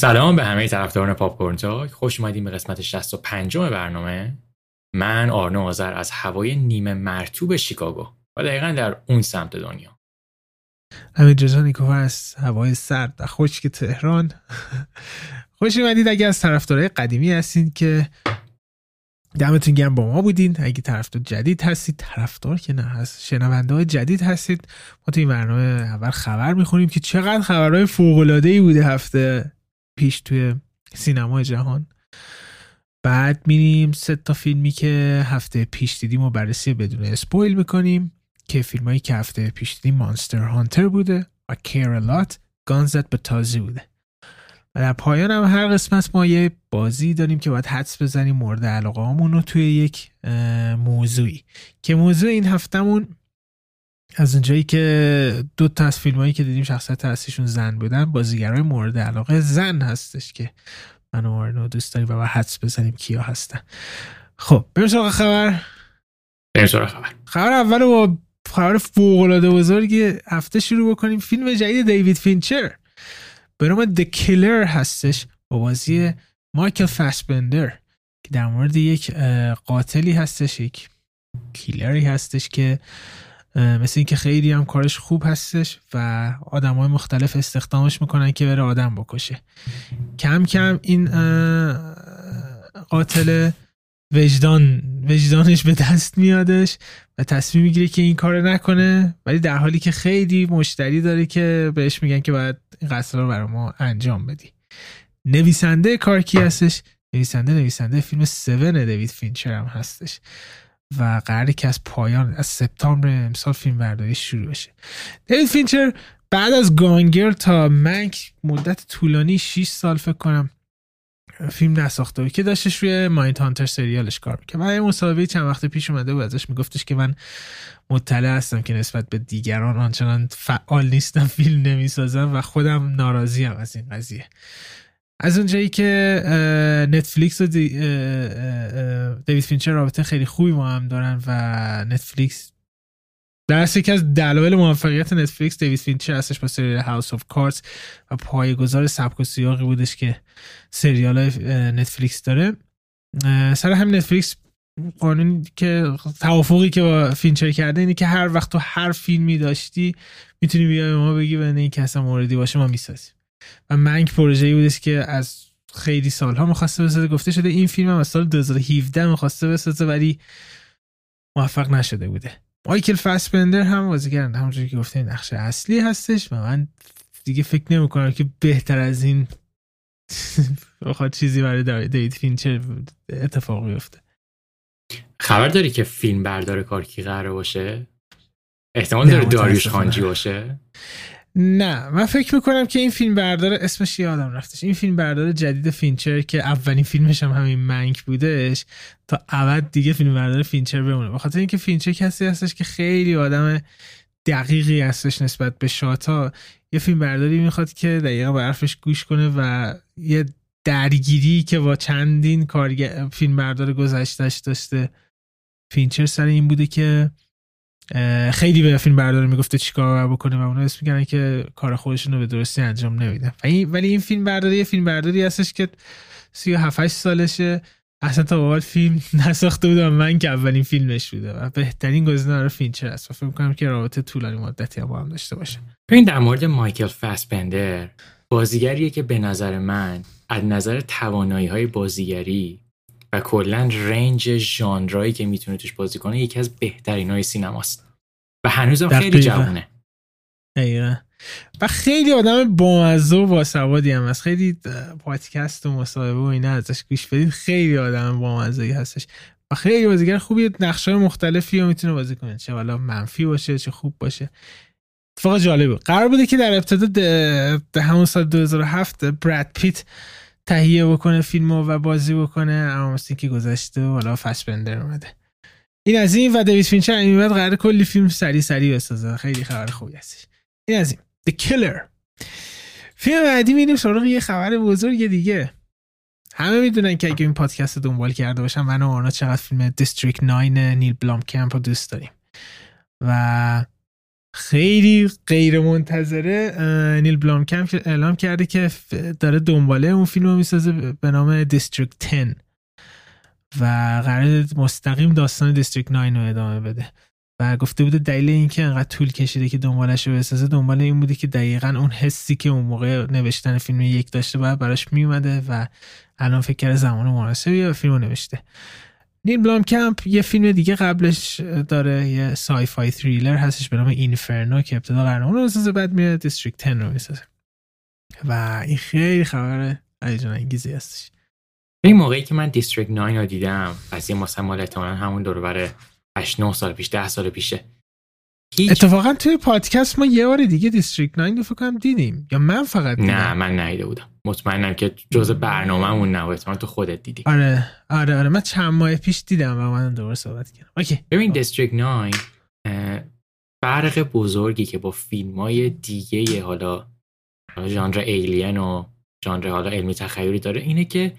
سلام به همه طرفداران پاپ کورن تاک. خوش اومدیم به قسمت 65 برنامه. من آرنو آذر از هوای نیمه مرتوب شیکاگو و دقیقا در اون سمت دنیا. همین رضا نیکوفر از هوای سرد و خشک تهران. خوش اومدید. اگه از طرفدارای قدیمی هستید که دمتون گرم با ما بودین. اگه طرفدار جدید هستید طرفدار که نه هست شنونده های جدید هستید. ما تو این برنامه اول خبر می‌خونیم که چقدر خبرهای فوق العاده بوده هفته. پیش توی سینمای جهان. بعد میریم سه تا فیلمی که هفته پیش دیدیم و بررسی بدون اسپویل می‌کنیم که فیلم هایی که هفته پیش دیدیم مانستر هانتر بوده و کیرلات گانزت به تازی بوده. و در پایان هم هر قسمت ما یه بازی داریم که باید حدس بزنیم مورد علاقه رو توی یک موضوعی. که موضوع این هفتهمون از اونجایی که دو تا از فیلم هایی که دیدیم شخصیت اصلیشون زن بودن بازیگرای مورد علاقه زن هستش که من و مارنو دوست داریم و باید حدس بزنیم کیا هستن. خب بریم سراغ خبر. بریم سراغ خبر. خبر اول با خبر فوق العاده بزرگی هفته شروع بکنیم. فیلم جدید دیوید فینچر. به نام The Killer هستش با بازی مایکل فاسبندر که در مورد یک قاتلی هستش یک کیلری هستش که مثل اینکه خیلی هم کارش خوب هستش و آدم های مختلف استخدامش می‌کنن که بره آدم بکشه. کم کم این قاتل وجدان وجدانش به دست میادش و تصمیم می‌گیره که این کار نکنه ولی در حالی که خیلی مشتری داره که بهش میگن که باید این قصد رو برای ما انجام بدی. نویسنده کار کی هستش؟ نویسنده نویسنده فیلم 7 دیوید فینچر هم هستش. و قراره که از پایان از سپتامبر امسال فیلم برداری شروع بشه. دیوید فینچر بعد از Gone Girl تا منک مدت طولانی 6 سال فکر کنم فیلم نساخته بود که داشتش روی Mindhunter سریالش کار می‌کنه و مصاحبه چند وقت پیش اومده بود ازش میگفتش که من مطلع هستم که نسبت به دیگران آنچنان فعال نیستم فیلم نمی‌سازم و خودم ناراضیم از این قضیه. از اونجایی که نتفلیکس و دیوید فینچر رابطه خیلی خوبی با هم دارن و نتفلیکس در یکی از دلایل موفقیت نتفلیکس دیوید فینچر هستش با سریال House of Cards و پایه‌گذار سبک و سیاقی بودش که سریال نتفلیکس داره. سر هم نتفلیکس قانونی که توافقی که با فینچر کرده اینه که هر وقت تو هر فیلمی داشتی می‌تونی بیای ما بگی به این که اصلا موردی باشه ما می‌سازیم. و منک پروژه‌ای بودش که از خیلی سالها می‌خواسته بسازه. گفته شده این فیلم هم از سال 2017 می‌خواسته بسازه ولی موفق نشده بوده. مایکل فاسبندر هم بازیگر همونجوری که گفته نقش اصلی هستش و من دیگه فکر نمی کنم که بهتر از این بخواد چیزی برای دیوید فینچر اتفاق بیفته. خبر داری که فیلم بردار کار کی قراره باشه؟ احتمال داره داریوش خنجی باشه؟ نه من فکر می‌کنم که این فیلم بردار اسمش یادم رفتش. این فیلم بردار جدید فینچر که اولین فیلمش هم همین منک بودش تا ابد دیگه فیلم بردار فینچر بمونه. بخاطر اینکه فینچر کسی هستش که خیلی آدم دقیقی هستش نسبت به shot ا. یه فیلم برداری می‌خواد که دقیقا به حرفش گوش کنه و یه درگیری که با چندین کارگر فیلم بردار گذشتش داشته. فینچر سر این بوده که خیلی به فیلم بردار می‌گفته چیکار بکنه و اونا اسم میگن که کار خودشون رو به درستی انجام نمیدن. ولی این فیلم برداری یه فیلم برداری هستش که 37 سالشه. اصلا تا اول فیلم نساخته بودم. منک اولین فیلمش بوده و بهترین گزینه برای فینچر است؟ و فکر کنم که رابطه طولانی مدتی هم با هم داشته باشه. ببین در مورد مایکل فاسبندر بازیگریه که به نظر من از نظر توانایی های بازیگری و کلا range ژانرایی که می‌تونه توش بازی کنه یکی از بهترین های سینماست. و هنوزم خیلی جوونه. و خیلی آدم بامزه و باسوادی هم هست. خیلی پادکست و مصاحبه و اینا ازش گوش بدید خیلی آدم بامزه هستش. و خیلی بازیگر خوبی نقشه مختلفی رو می‌تونه بازی کنه. چه والا منفی باشه چه خوب باشه. اتفاق جالبه. قرار بوده که در ابتدا همون سال 2007 براد پیت تهیه بکنه فیلم و بازی بکنه اما مثل که گذشته و حالا فاسبندر اومده. این از این و دیوید فینچر این بعد قرار کلی فیلم سری سری بسازه. خیلی خبر خوبی هست این از این. The Killer. فیلم بعدی میریم سراغ یه خبر بزرگ دیگه. همه می‌دونن که اگه این پادکست دنبال کرده باشم من و آرنا چقدر فیلم District 9 نیل بلومکمپ رو دوست داریم. و خیلی غیر منتظره نیل بلومکمپ اعلام کرده که داره دنباله اون فیلم رو می‌سازه به نام District 10 و قرار مستقیم داستان District 9 رو ادامه بده. و گفته بوده دلیل اینکه انقدر طول کشیده که دنبالش رو بسازه دنبال این بوده که دقیقا اون حسی که اون موقع نوشتن فیلم یک داشته باید براش میومده و الان فکر زمان مناسبی و فیلم نوشته. نیل بلام کمپ یه فیلم دیگه قبلش داره یه sci-fi thriller هستش به نام اینفرنو که ابتدا اون رو بسازه بعد میاد District 10 رو می‌سازه. و این خیلی خبر هیجان انگیزی هستش. این موقعی که من District 9 رو دیدم از این مثلا مال همون دور بره 8 9 سال پیش 10 سال پیشه. هیچ... اتفاقا توی پادکست ما یه بار دیگه District 9 رو فکر دیدیم. یا من فقط دیدم. نه من ندیده بودم. مطمئنم که جز برنامه‌مون نبود. تو خودت دیدی. آره آره آره. من چند ماه پیش دیدم و من دوباره صحبت کردم. okay. ببین District 9 فرق بزرگی که با فیلم های دیگه حالا ژانر alien و ژانر حالا علمی تخیلی داره اینه که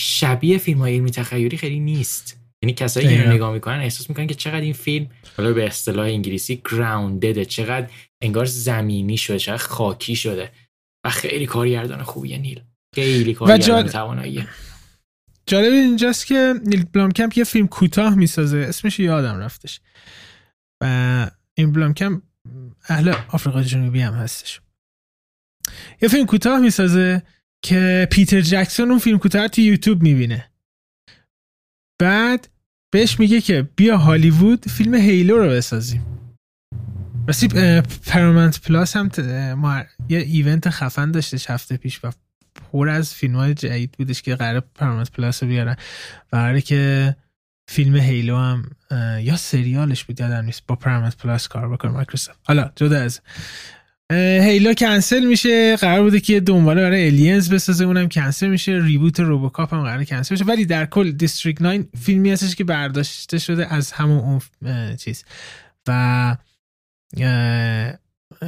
شبیه فیلم های علمی تخیلی خیلی نیست. یعنی کسایی که نگاه می‌کنن احساس می‌کنن که چقدر این فیلم حالا به اصطلاح انگلیسی گراوندده چقدر انگار زمینی شده چقدر خاکی شده و خیلی کارگردان خوبیه نیل. خیلی کارگردان تواناییه. جالب اینجاست که نیل بلامکمپ یه فیلم کوتاه می‌سازه اسمش یادم رفتش. و این بلامکمپ اهل آفریقا جنوبی هم هستش. یه فیلم کوتاه می‌سازه که پیتر جکسون اون فیلم کوتاه تو یوتیوب می‌بینه. بعد بهش میگه که بیا هالیوود فیلم هیلو رو بسازیم. راستی پارامونت پلاس هم یه event خفن داشتش هفته پیش و پر از فیلم های جدید بودش که قرار پارامونت پلاس رو بیارن. و قراره که فیلم هیلو هم یا سریالش بود یادم نیست با پارامونت پلاس کار بکنه مایکروسافت. حالا جدا از هیلا کنسل میشه. قرار بوده که دنباله برای Aliens بسازه. اونم کنسل میشه. reboot روبوکاپ هم قرار کنسل بشه. ولی در کل District 9 فیلمی هستش که برداشته شده از همون اون چیز. و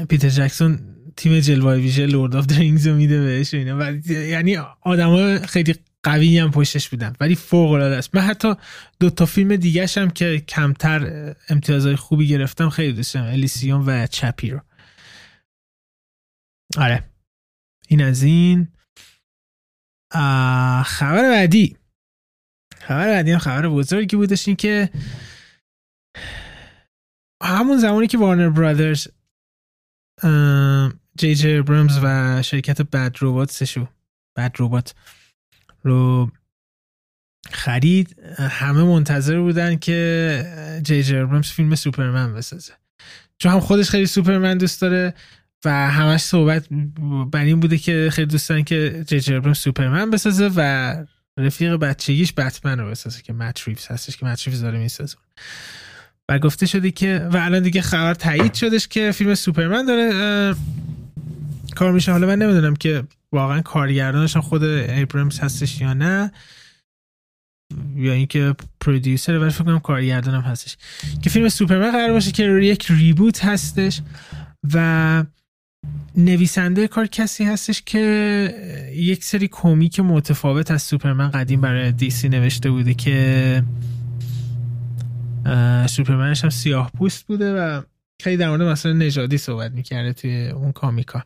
پیتر جکسون تیم جلوه ویژه Lord of the Rings رو میده بهش اینا. و یعنی آدما خیلی قوی هم پشتش بودن. ولی فوق العاده است. من حتی دو تا فیلم دیگه هم که کمتر امتیازهای خوبی گرفتم خیلی دوست دارم. Elysium و Chappie رو آره. این از این. خبر بعدی. خبر بعدی هم خبر بزرگی بودش این که همون زمانی که وارنر برادرز جی جی برمز و شرکت بد سشو بد روبات رو خرید همه منتظر بودن که جی جی برمز فیلم سوپرمن بسازه. چون هم خودش خیلی سوپرمن دوست داره. و همش صحبت بر این بوده که خیلی دوستان که جی سوپرمن بسازه و رفیق بچگیش بتمن رو بسازه که مت ریفز هستش که مت ریفز داره می‌سازه. و گفته شده که و الان دیگه خبر تایید شدش که فیلم سوپرمن داره کار میشه. حالا من نمی‌دونم که واقعا کارگردانش خود ایبرمز هستش یا نه یا اینکه پرودیوسر ولی فکر کنم کارگردانم هستش. که فیلم سوپرمن قرار باشه که یک ریبوت هستش و نویسنده کار کسی هستش که یک سری کمیک متفاوت از سوپرمن قدیم برای دیسی نوشته بوده که سوپرمنش هم سیاه پوست بوده و خیلی در مورد مثلا نژادی صحبت می‌کرده توی اون کامیکا.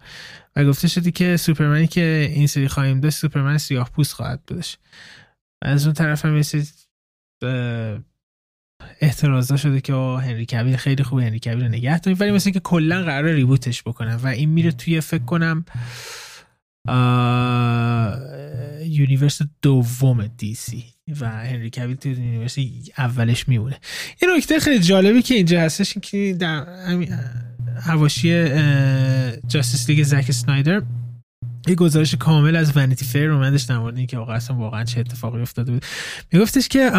و گفته شدی که سوپرمنی که این سری خواهیم داشت سوپرمن سیاه پوست خواهد بودش. از اون طرف هم اعتراض شده که هنری کویل خیلی خوب هنری کویل رو نگه داریم. ولی مثل که کلا قرار reboot ش بکنن و این میره توی فکر کنم universe دوم DC و هنری کویل توی universe اولش میمونه. این نکته خیلی جالبی که اینجا هستش این که در حواشی Justice League زک سنایدر یه گزارش کامل از Vanity Fair اومدش در مورد اینکه واقعا چه اتفاقی افتاده بود. میگفتش که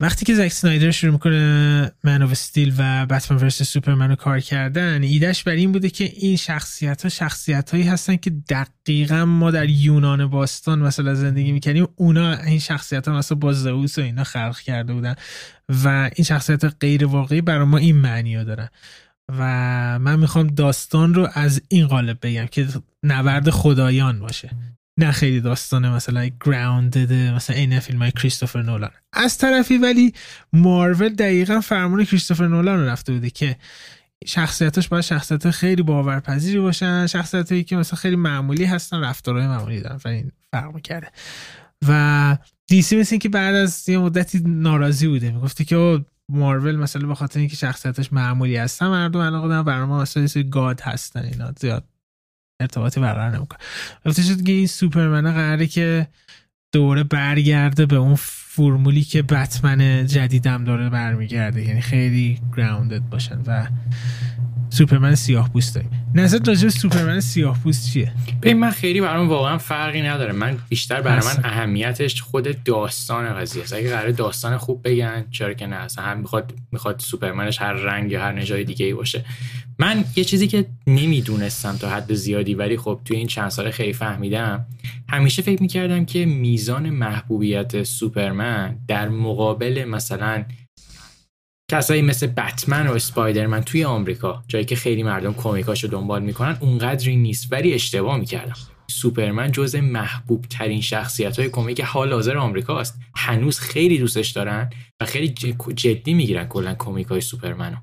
وقتی که زک سنایدر شروع می‌کنه Man of Steel و Batman v Superman رو کار کردن ایدهش بر این بوده که این شخصیت ها شخصیت هایی هستن که دقیقا ما در یونان باستان مثلا زندگی می‌کنیم اونا این شخصیت ها مثلا با زئوس و اینا خلق کرده بودن و این شخصیت غیر واقعی برای ما این معنی ها دارن. و من می‌خوام داستان رو از این قالب بگم که نبرد خدایان باشه. نه خیلی داستانه مثلا گراوندد مثلا این فیلم های کریستوفر نولان. از طرفی ولی مارول دقیقا فرمان کریستوفر نولان رو رفته بوده که شخصیتش باید شخصیت خیلی باورپذیری باشن شخصیت که مثلا خیلی معمولی هستن رفتارهای معمولی دارن. و این کرده. و دیسی مثل که بعد از یه مدتی ناراضی بوده. می‌گفته که مارول مثلا به خاطر اینکه شخصیتش معمولی هستن مردم علاقه دارن برای ما مثلا گاد هستن اینا زیاد ارتباطی برقرار نمی‌کنه. گفته شد که این سوپرمنه قراره که دوره برگرده به اون فرمولی که بتمن جدیدم داره برمیگرده یعنی خیلی گراوندد باشن و سوپرمن سیاه پوست داریم. نظر راجع سوپرمن سیاه پوست چیه؟ به من خیلی برام واقعا فرقی نداره. من بیشتر برای من اهمیتش خود داستان قضیه است. اگه قرار داستان خوب بگن چرا که نه. اصلا هم می‌خواد می‌خواد سوپرمنش هر رنگ یا هر نژاد دیگه ای باشه. من یه چیزی که نمی‌دونستم تا حد زیادی ولی خب توی این چند سال خیلی فهمیدم. همیشه فکر می‌کردم که میزان محبوبیت سوپرمن در مقابل مثلا کسایی مثل بتمن و اسپایدرمن توی آمریکا جایی که خیلی مردم کمیکاشو دنبال می‌کنن اونقدری نیست. ولی اشتباه می‌کردم. سوپرمن جز محبوب ترین شخصیت های کمیک حال حاضر آمریکا است. هنوز خیلی دوستش دارن و خیلی جدی می‌گیرن کلا کمیک های سوپرمنو.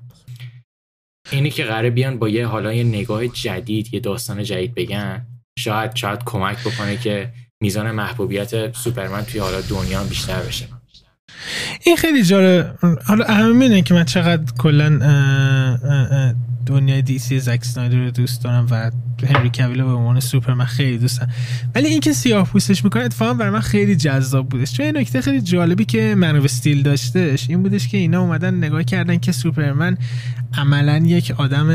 اینی که قراره بیان با یه حالا یه نگاه جدید یه داستان جدید بگن. شاید شاید کمک بکنه که میزان محبوبیت سوپرمن توی حالا دنیا بیشتر بشه. این خیلی جالب. حالا اهم اینه که من چقدر کلا دنیای دی سی زک رو دوست دارم و هنری کویل به عنوان سوپرمن خیلی دوستم ولی اینکه سیاه پوستش می‌کنه اتفاقا برای من خیلی جذاب بودش. چون نکته خیلی جالبی که من استیل داشتش این بودش که اینا اومدن نگاه کردن که سوپرمن عملا یک آدم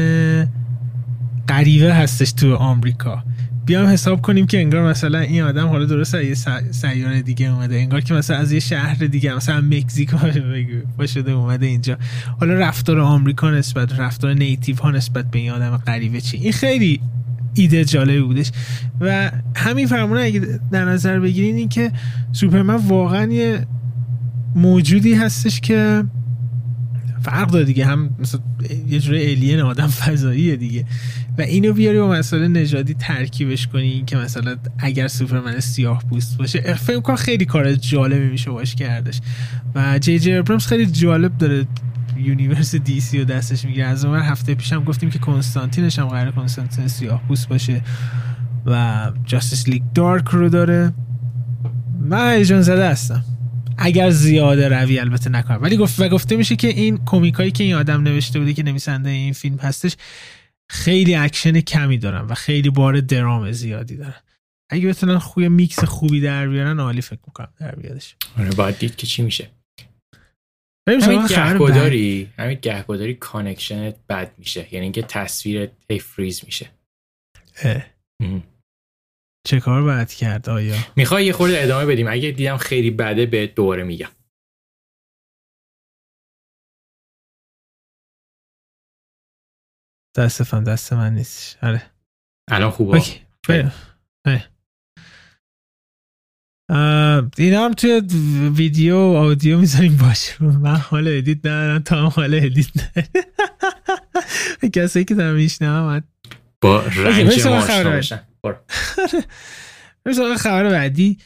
غریبه هستش تو آمریکا. بیام حساب کنیم که انگار مثلا این آدم حالا درست یه سیاره دیگه اومده انگار که مثلا از یه شهر دیگه مثلا مکزیکو باشه اومده اینجا. حالا رفتار آمریکا نسبت رفتار نیتیو ها نسبت به این آدم غریبه چی؟ این خیلی ایده جالبی بودش. و همین فرمونه اگه در نظر بگیرین این که سوپرمن واقعا یه موجودی هستش که فرق داره دیگه. هم مثلا یه جوری alien آدم فضاییه دیگه. و اینو بیاری با مسئله نژادی ترکیبش کنی که مثلا اگر سوپرمن سیاه پوست باشه فکر کنم خیلی کار جالبی میشه باش کردش. و جی جی ابرامز خیلی جالب داره universe DC رو دستش می‌گیره. از اون هفته پیشم گفتیم که کنستانتینش هم قرار کنستانتین سیاه پوست باشه و Justice League Dark رو داره. من هیجان زده هستم. اگر زیاده روی البته نکنم ولی گفت و گفته میشه که این comic ایی که این آدم نوشته بوده که نویسنده این فیلم هستش خیلی اکشن کمی دارن و خیلی بار drama زیادی دارن. اگه بتونن خوی میکس خوبی در بیارن عالی فکر می‌کنم در بیادش آره باید دید که چی میشه. همین گهگداری همین گهگداری connection ت بد میشه. یعنی اینکه تصویر هی فریز میشه. چه کار باید کرد آیا؟ می‌خوای یه خورده ادامه بدیم. اگه دیدم خیلی بده به دوره میگم. دستفم دست من نیست آره. الان خوبه؟ اینا هم توی ویدیو و آدیو می‌ذاریم. باشه. من حال ادیت ندارم تا هم حال ادیت کسی که دارم میشنم با رنج مثلا خبر بعدی.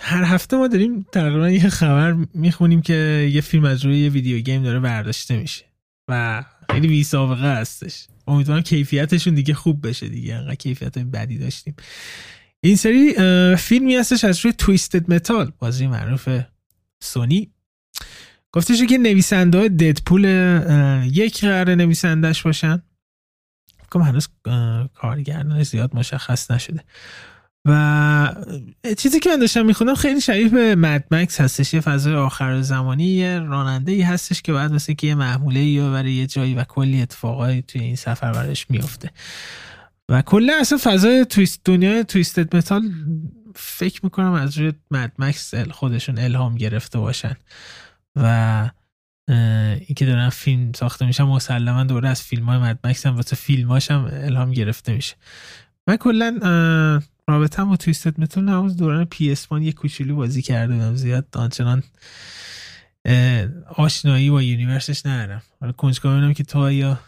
هر هفته ما داریم تقریبا یه خبر می‌خونیم که یه فیلم از روی یه ویدیو گیم داره برداشته میشه. و خیلی بی سابقه هستش. امیدوارم کیفیتشون دیگه خوب بشه دیگه. انقدر کیفیت بدی داشتیم. این سری فیلمی هستش از روی تویستد متال بازی معروف سونی. گفته که نویسنده های ددپول یک قرار نویسندهش باشن. کم هنوز کارگردان زیاد مشخص نشده. و چیزی که من داشتم می‌خونم خیلی شبیه به مدمکس هستش. یه فضای آخر زمانی یه راننده ای هستش که بعد مثل که یه محموله یا برای یه جایی و کلی اتفاقایی توی این سفر برش میفته و کلا اصلا فضای تویست دنیای تویستد متال فکر می‌کنم از روی Mad Max خودشون الهام گرفته باشن. و این که دارن فیلم ساخته میشن مسلما دوره از فیلم های Mad Max هم واسه فیلماش هم الهام گرفته میشه. من کلا رابطه با Twisted Metal من از دوران PS یه کوچولو بازی کرده بودم زیاد. آنچنان آشنایی با universe ش ندارم. حالا کنجکاوم ببینم که تو یا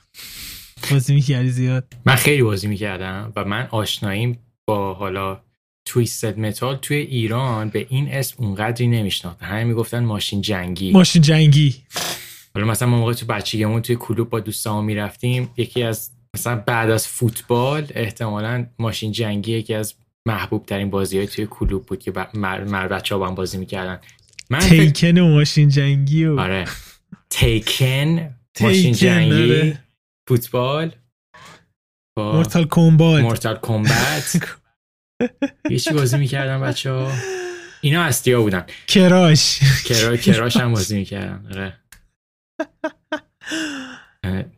بازی می‌کردی زیاد. من خیلی بازی می‌کردم و من آشناییم با حالا تویستد متال توی ایران به این اسم اونقدری نمیشناختن. همه می‌گفتن ماشین جنگی. ماشین جنگی. حالا مثلا ما موقع تو بچگیمون توی کلوب با دوستامون می‌رفتیم یکی از مثلا بعد از فوتبال احتمالا ماشین جنگی یکی از محبوب ترین بازی های توی کلوب بود که مر, مر بچه ها با هم بازی می‌کردن. من تیکن و ماشین جنگی و آره. تیکن ماشین جنگی آره. فوتبال مورتال کومبات مورتال کومبات یه چی بازی می‌کردن بچه ها اینا هستی ها بودن. کراش. کرا... کراش هم بازی می‌کردن آره.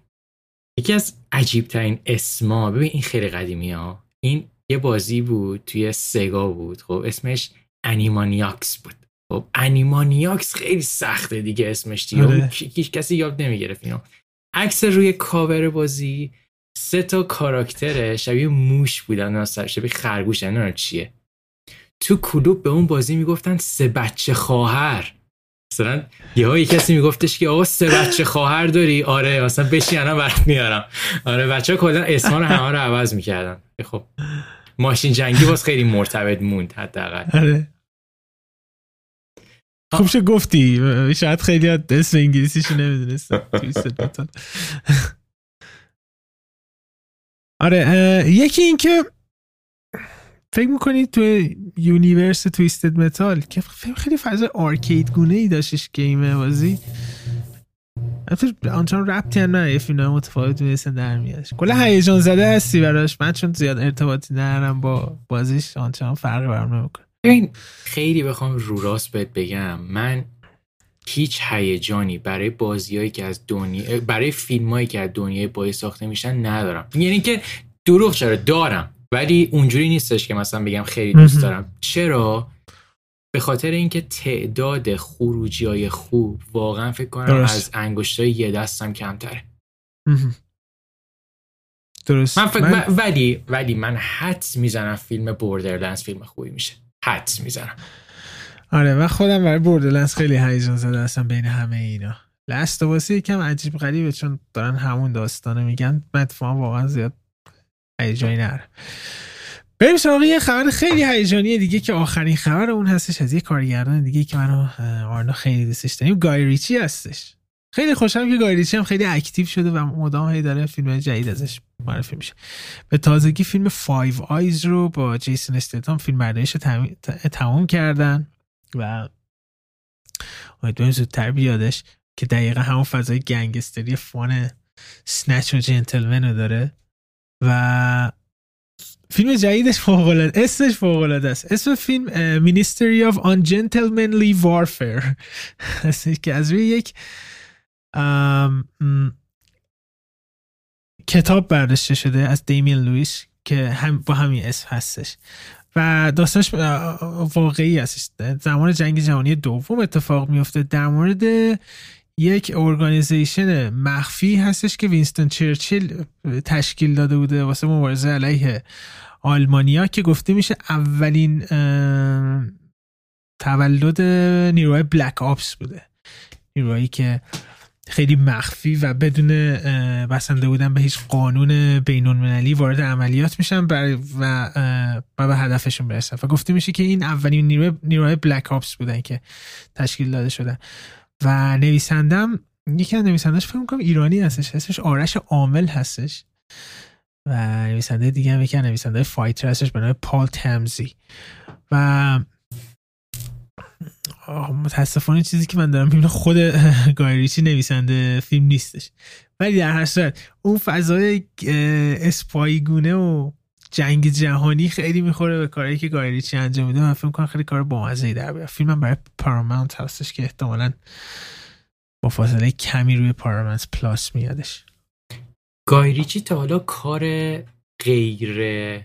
یکی از عجیب ترین اسما ببین این خیلی قدیمی ها این یه بازی بود توی سگا بود. خب اسمش انیمانیاکس بود. خب انیمانیاکس خیلی سخته دیگه اسمش دیگه. آره. هیچ کسی یاد نمی‌گرفت اینو. عکس روی کاور بازی سه تا کاراکتر شبیه موش بودن شبیه خرگوش. نه چیه؟ تو کلوب به اون بازی می‌گفتن سه بچه خواهر. مثلا یه کسی میگفتش که آقا سه بچه خواهر داری؟ آره مثلا بشین الان برات میارم. آره بچه ها کلا اسما رو همه رو عوض می‌کردن. خب. ماشین جنگی باز خیلی مرتبط موند حداقل. آره. خوب شد گفتی؟ شاید خیلی اسم انگلیسیشو نمی‌دونست آره یکی این که فکر می‌کنید تو یونیورس تویستد متال که خیلی فضا آرکید گونه ای داشتش گیم بازی. آنچان ربطی هم نه یه فیلم متفاوت می‌رسن در میادش کلا هیجان زده هستی براش. من چون زیاد ارتباطی ندارم با بازیش آنچان فرقی برام نمی‌کنه. این خیلی بخوام رو راست بهت بگم. من هیچ هیجانی برای بازیایی که از دنیا برای فیلمایی که از دنیای بازی ساخته میشن ندارم. یعنی که دروغ چرا؟ دارم. ولی اونجوری نیستش که مثلا بگم خیلی دوست دارم. چرا؟ به خاطر اینکه تعداد خروجی های خوب واقعا فکر کنم از انگشتای یه دستم کمتره. درست. من فکر ولی ولی من حدس می‌زنم فیلم Borderlands فیلم خوبی میشه. حدس می‌زنم. آره من خودم برای Borderlands خیلی هیجان زده هستم بین همه اینا. Last of Us یکم عجیب غریبه چون دارن همون داستانه میگن. من واقعا زیاد هیجانی نره بریم سراغ یه خبر خیلی هیجانی دیگه که آخرین خبر اون هستش از یه کارگردان دیگه که منو آرنا خیلی دوستش داریم. گای ریچی هستش. خیلی خوشحالم که گای ریچی هم خیلی active شده و مدام هی داره فیلم جدید ازش معرفی میشه. به تازگی فیلم Five Eyes رو با جیسون استیتام فیلم برداریش تموم کردن و امیدواریم زودتر بیادش که دقیقا همون فضای گنگستری fun Snatch و Gentlemen رو داره و فیلم جدیدش فوق العاده اسمش فوق العاده است. اسم فیلم Ministry of Ungentlemanly Warfare. که از روی یک کتاب برداشته شده از دیمین لویس که هم با همین اسم هستش. و داستانش واقعی هستش. زمان جنگ جهانی دوم اتفاق میفته در مورد یک organization مخفی هستش که وینستون چرچیل تشکیل داده بوده واسه مبارزه علیه آلمانیا که گفته میشه اولین تولد نیروهای black ops بوده. نیروهایی که خیلی مخفی و بدون بسنده بودن به هیچ قانون بین وارد عملیات میشن و, و به هدفشون برسن. و گفته میشه که این اولین نیروهای بلک آپس بودن که تشکیل داده شدن. و نویسندم یکی از نویسندهش فکر کنم ایرانی هستش اسمش آرش عامل هستش. و نویسنده دیگه هم یکی نویسنده فایتر هستش به نام پال تمزی. و متاسفانه چیزی که من دارم می‌بینم خود گایریچی نویسنده فیلم نیستش. ولی در هر صورت اون فضای اسپایگونه و جنگ جهانی خیلی می‌خوره به کاری که گایریچی انجام میده. من فکر کنم خیلی کار بامزه در بیاد فیلم برای پاراماونت هستش که احتمالا با فاصله کمی روی پاراماونت پلاس میادش. گایریچی تا حالا کار غیر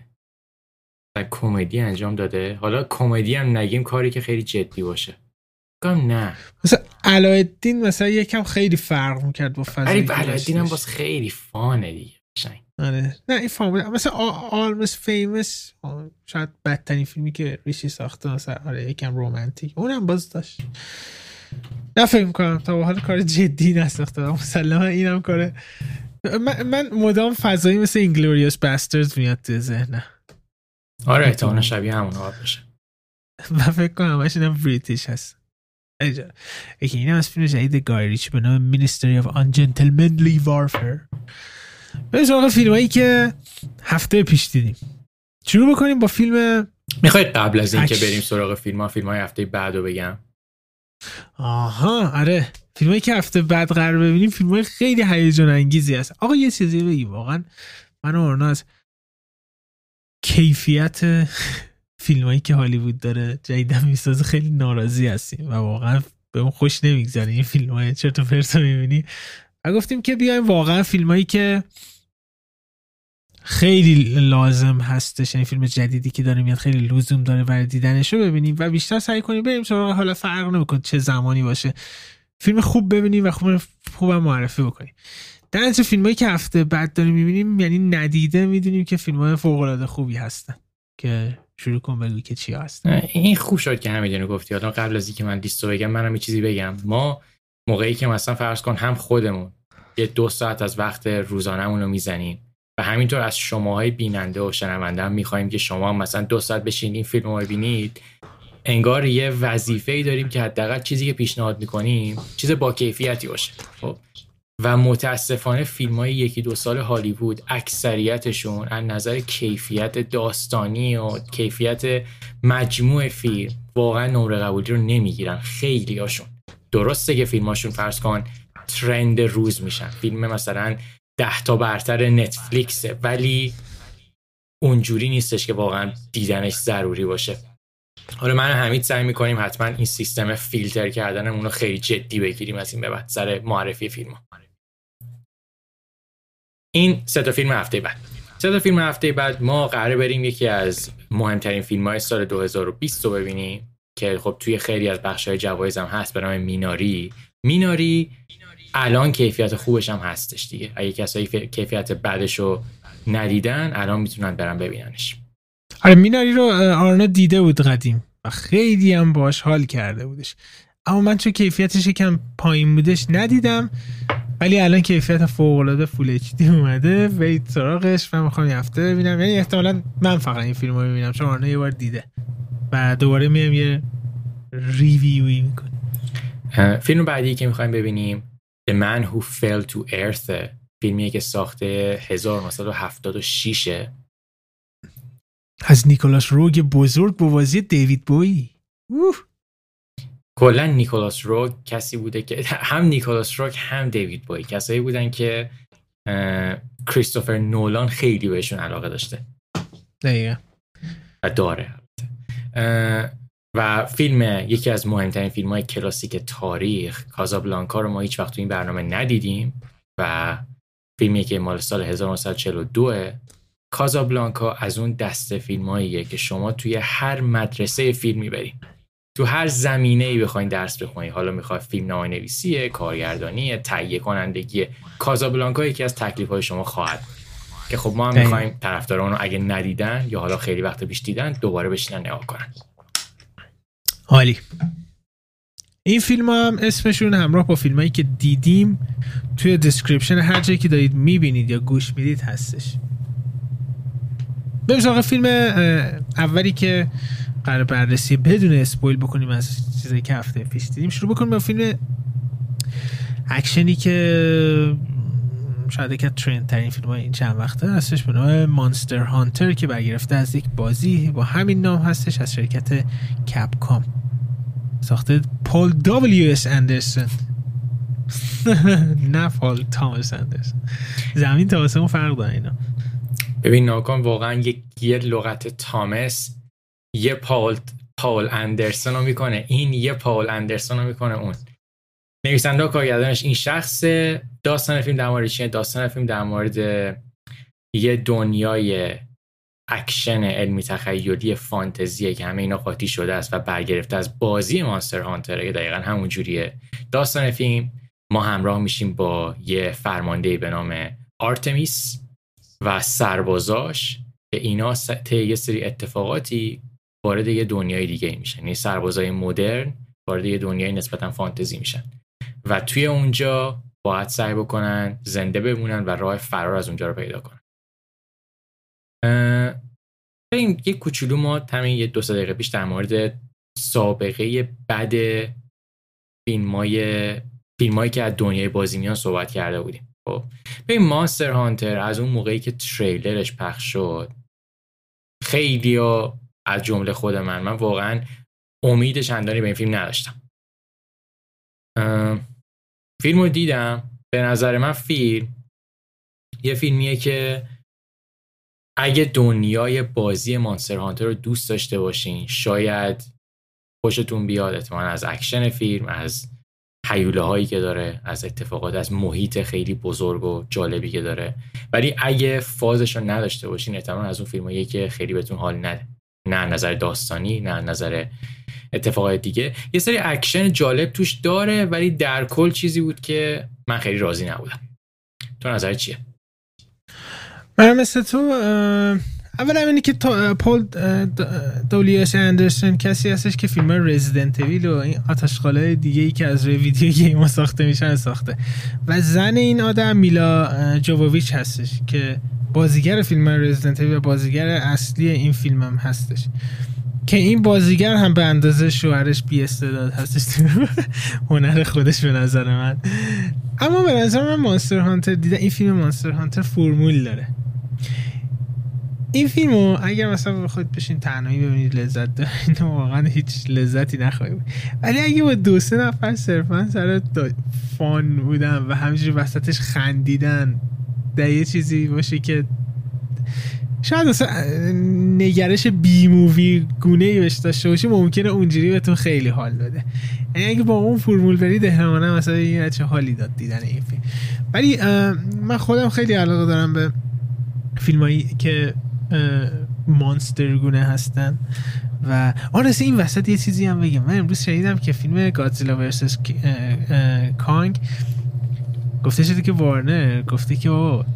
کمدی انجام داده. حالا کمدی هم نگیم کاری که خیلی جدی باشه. کام نه. مثلا علایالدین مثلا یکم خیلی فرق می‌کرد با فضایی علایالدین هم باز خیلی فانه دیگه. آره. نه این فامیل مثلا آلمس فیمس شاید بدترین فیلمی که ریشی ساخته مثلا آره یکم رومانتیک اونم باز داشت. نه فکر می‌کنم. تا حال کار جدی نساخته. مسلما اینم کاره من, من مدام فضایی مثل Inglourious Basterds میاد تو ذهنم. آره احتمالا شبیه همون ها باشه. و فکر کنم همش اینم British هست. یکی این از فیلم جدید گای ریچی به نام Ministry of Ungentlemanly Warfare. به سراغ فیلم هایی که هفته پیش دیدیم. شروع بکنیم با فیلم می‌خواید قبل از اینکه بریم سراغ فیلم ها فیلم های هفته بعد رو بگم؟ آها آره. فیلم هایی که هفته بعد قرار ببینیم فیلم های خیلی هیجان انگیزی هست. آقا یه چیزی بگی واقعا من و از کیفیت فیلم هایی که هالیوود داره جدیدن می‌سازه خیلی ناراضی هستیم و واقعا به اون خوش نمیگذره. این فیلم های چرت و پرت می‌بینی. گفتیم که بیایم واقعا فیلم هایی که خیلی لازم هستش این یعنی فیلم جدیدی که داره میاد خیلی لزوم داره برای دیدنش رو ببینیم و بیشتر سعی کنیم بریم سراغ حالا فرق نمی‌کنه چه زمانی باشه. فیلم خوب ببینیم و خوب خوبم معرفی بکنیم. در نتیجه فیلم هایی که هفته بعد داریم می‌بینیم یعنی ندیده می‌دونیم که فیلم های فوق العاده خوبی هستن که شروع کن بگو که چی هست این خوب شد که همین گفتی. حالا قبل از اینکه من لیستو بگم منم یه چیزی بگم. ما موقعی که مثلا فرض کن هم خودمون یه دو ساعت از وقت روزانهمون رو می‌زنیم. و همینطور از شماهای بیننده و شنونده هم می‌خوایم که شما مثلا دو ساعت بشینید فیلم رو ببینید. انگار یه وظیفه ای داریم که حداقل چیزی که پیشنهاد می‌کنیم چیز با کیفیتی باشه. خب. و متاسفانه فیلم های یکی دو سال هالیوود اکثریتشون از نظر کیفیت داستانی و کیفیت مجموع فیلم واقعا نمره قبولی رو نمی‌گیرن. خیلی هاشون درسته که فیلماشون فرض کن ترند روز میشن. فیلم مثلا ده تا برتر نتفلیکسه ولی اونجوری نیستش که واقعا دیدنش ضروری باشه. حالا من همین سعی می‌کنیم حتما این سیستم فیلتر کردن رو خیلی جدی بگیریم از این به بعد سر معرفی فیلم ها. این سه تا فیلم هفته بعد. سه تا فیلم هفته بعد ما قراره بریم یکی از مهمترین فیلم های سال 2020 رو ببینیم که خب توی خیلی از بخش های جوایز هم هست به نام میناری. میناری الان کیفیت خوبش هم هستش دیگه. اگه کسایی کیفیت بعدش رو ندیدن الان می‌تونن برن ببیننش. آره میناری رو آرنا دیده بود قدیم و خیلی هم باش حال کرده بودش. اما من چون کیفیتش یکم پایین بودش ندیدم ولی الان کیفیت فوق العاده فول اچ دی اومده. وید سراغش. و می‌خوام یه هفته ببینم. یعنی احتمالا من فقط این فیلم رو ببینم چون آرنا یه بار دیده. و دوباره میام یه ریویوی می‌کنیم. فیلم بعدی که می‌خوایم ببینیم The Man Who Fell to Earth فیلمیه که ساخته 1976 از نیکولاس روگ بزرگ با بازی دیوید بوی کلا نیکولاس روگ کسی بوده که هم نیکولاس روگ هم دیوید بوی کسایی بودن که کریستوفر نولان خیلی بهشون علاقه داشته. دقیقا. و داره. و فیلم یکی از مهمترین فیلم های کلاسیک تاریخ کازابلانکا رو ما هیچ وقت تو این برنامه ندیدیم و فیلمی که مال سال 1942 کازابلانکا از اون دسته فیلم که شما توی هر مدرسه فیلم بریم تو هر زمینه ای بخواین درس بخونید حالا می‌خواد فیلم نامه نویسیه کارگردانی تهیه کنندگی کازابلانکا یکی از تکلیف های شما خواهد. که خب ما هم می‌خوایم طرفداران رو اگه ندیدن یا حالا خیلی وقت پیش دیدن دوباره بشینن نگاه کنن. عالی. این فیلم هم اسمشون همراه با فیلم هایی که دیدیم توی description هر جایی که دارید می‌بینید یا گوش می‌دید هستش. بریم فیلم اولی که قراره بررسی بدون spoil بکنیم از چیزایی که هفته پیش دیدیم. شروع بکنیم با فیلم اکشنی که شاید که trend ترین فیلم این چند وقته هستش. به نام Monster Hunter که برگرفته از یک بازی با همین نام هستش از شرکت کپکام. ساخته پول دبلیو اس اندرسون نه پال تامس اندرسون زمین تا اون فرق داره اینا. ببین ناکن واقعا یک یه لغت تامس یه پال پاول اندرسون رو می‌کنه. این یه پاول اندرسون رو می‌کنه اون. نویسنده کارگردانش این شخص داستان فیلم در مورد چیه؟ داستان فیلم در مورد یه دنیای اکشن علمی تخیلی فانتزیه که همه اینا قاطی شده است و برگرفته از بازی Monster Hunter که دقیقا همون جوریه. داستان فیلم ما همراه میشیم با یه فرمانده به نام آرتمیس و سربازاش که اینا طی یه سری اتفاقاتی وارد یه دنیای دیگه میشن. یعنی سربازای مدرن وارد یه دنیای نسبتا فانتزی میشن. و توی اونجا باید سعی بکنن زنده بمونن و راه فرار از اونجا رو پیدا کنن. این یه کوچولو ما همین یه دو دقیقه پیش در مورد سابقه بد فیلمای فیلمایی که از دنیای بازی میان صحبت کرده بودیم. خب ببین مانستر هانتر از اون موقعی که تریلرش پخش شد خیلی از جمله خود من من واقعا امید چندانی به این فیلم نداشتم. فیلم رو دیدم. به نظر من فیلم یه فیلمیه که اگه دنیای بازی Monster Hunter رو دوست داشته باشین شاید خوشتون بیاد احتمالا از اکشن فیلم از هیولا هایی که داره از اتفاقات از محیط خیلی بزرگ و جالبی که داره. ولی اگه فازش رو نداشته باشین احتمال از اون فیلمایی که خیلی بهتون حال نده. نه نظر داستانی نه نظر اتفاقات دیگه. یه سری اکشن جالب توش داره ولی در کل چیزی بود که من خیلی راضی نبودم. تو نظر چیه؟ من مثل تو اولا اینی که پول دولیاس اندرسون کسی هستش که فیلم رزیدنت ویل و این آتشقاله دیگه ای که از روی ویدیو گیم ساخته میشن ساخته. و زن این آدم میلا جووویچ هستش که بازیگر فیلم رزیدنت ویل و بازیگر اصلی این فیلم هم هستش. که این بازیگر هم به اندازه شوهرش بی استعداد هستش. هنر خودش به نظر من. اما به نظر من مانستر هانتر دیدم این فیلم مانستر هانتر فرمول داره. این فیلم رو اگر مثلا بخواید بشین تنهایی ببینید لذت دارین واقعا هیچ لذتی نخواهید ولی اگه با دو سه نفر صرفا سر فان بودن و همینجوری وسطش خندیدن در یه چیزی باشه که شاید مثلا نگرش بی مووی گونه ای بهش داشته باشه ممکنه اونجوری بهتون خیلی حال بده. یعنی اگه با اون فرمول برید احتمالاً مثلا این چه حالی داد دیدن این فیلم. ولی من خودم خیلی علاقه دارم به فیلمایی که مانستر هستن. و آن این وسط یه چیزی هم بگم. من امروز شنیدم که فیلم گادزیلا ورسس کانگ گفته شده که وارنر گفته که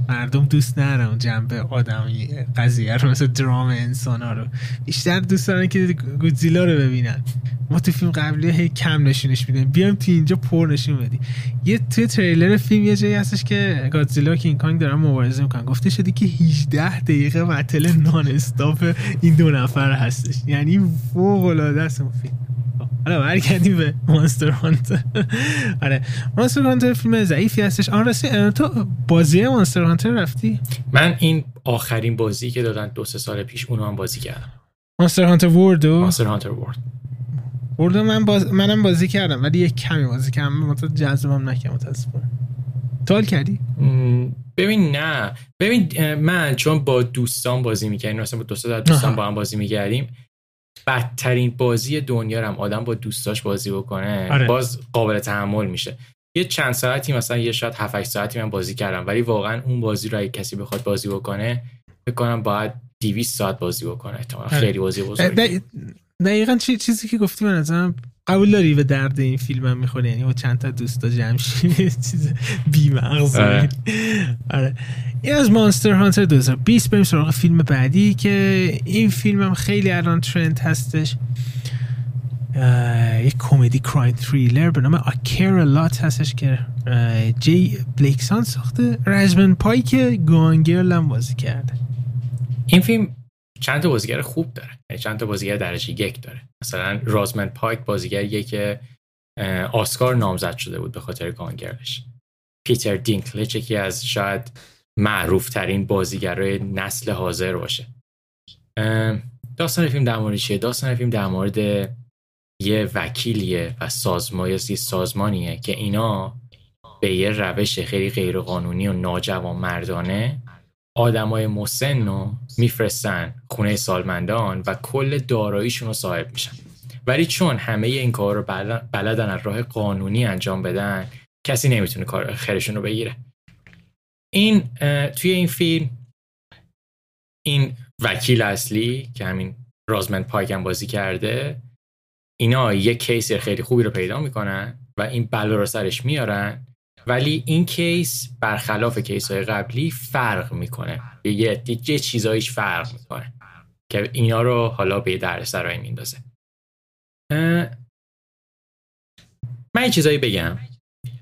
مردم دوست ندارن جنبه آدمی قضیه رو مثل درام انسان ها رو. بیشتر دوست دارن که گودزیلا رو ببینن. ما تو فیلم قبلی هی کم نشونش میدیم. بیام تو اینجا پر نشون بدی یه تو تریلر فیلم یه جایی هستش که گادزیلا و کینگ کانگ دارن مبارزه می‌کنن. گفته شده که 18 دقیقه مطل نان استاپ این دو نفر هستش. یعنی فوق العاده است اون فیلم. حالا برگردیم به مانستر هانتر. آره مانستر هانتر فیلم ضعیفی هستش. آن راستی تو بازی مانستر هانتر رفتی؟ من این آخرین بازی که دادن دو سه سال پیش اونو هم بازی کردم. مانستر هانتر ورد مانستر هانتر ورد. ورد من باز... منم بازی کردم ولی یک کمی بازی کردم. متأسفانه جذبم نکردم متاسفانه تال کردی؟ ببین نه. ببین من چون با دوستان بازی می‌کردیم مثلا با دوستا دوستان با هم بازی می‌کردیم بدترین بازی دنیا رو هم آدم با دوستاش بازی بکنه آره. باز قابل تحمل میشه یه چند ساعتی مثلا یه شاید 7 ساعتی من بازی کردم ولی واقعا اون بازی رو اگه کسی بخواد بازی بکنه فکر کنم باید 200 ساعت بازی بکنه احتمال آره. خیلی بازی بزرگی دقیقا چی چیزی که گفتی من قبول داری به درد این فیلم هم می‌خوره؟ یعنی با چند تا دوستا جمع چیز بی مغز آره. آره. این از مانستر هانتر 2020 بریم سراغ فیلم بعدی که این فیلم هم خیلی الان ترند هستش. یک کمدی کرایم تریلر به نام آکیر لات هستش که جی بلیکسان ساخته. رجمن پای که گانگرل هم بازی کرده. این فیلم چند تا بازیگر خوب داره. یعنی چند تا بازیگر درجه یک داره. مثلا رازمن پایک بازیگریه که آسکار نامزد شده بود به خاطر گانگرلش پیتر دینکلچ یکی از شاید معروف ترین بازیگرای نسل حاضر باشه. داستان فیلم در مورد چیه؟ داستان فیلم در مورد یه وکیلیه و سازمان یه سازمانیه که اینا به یه روش خیلی غیرقانونی و ناجوان مردانه آدمای مسن رو میفرستن خونه سالمندان و کل داراییشون رو صاحب میشن. ولی چون همه این کار رو بلدن از راه قانونی انجام بدن کسی نمی‌تونه کار خیرشون رو بگیره. این توی این فیلم این وکیل اصلی که همین رازاموند پایک بازی کرده اینا یه case خیلی خوبی رو پیدا می‌کنن و این بلا رو سرش میارن ولی این case برخلاف case های قبلی فرق می‌کنه. یه, یه چیزایش فرق می‌کنه که اینا رو حالا به دردسرایی میندازه من یه چیزایی بگم.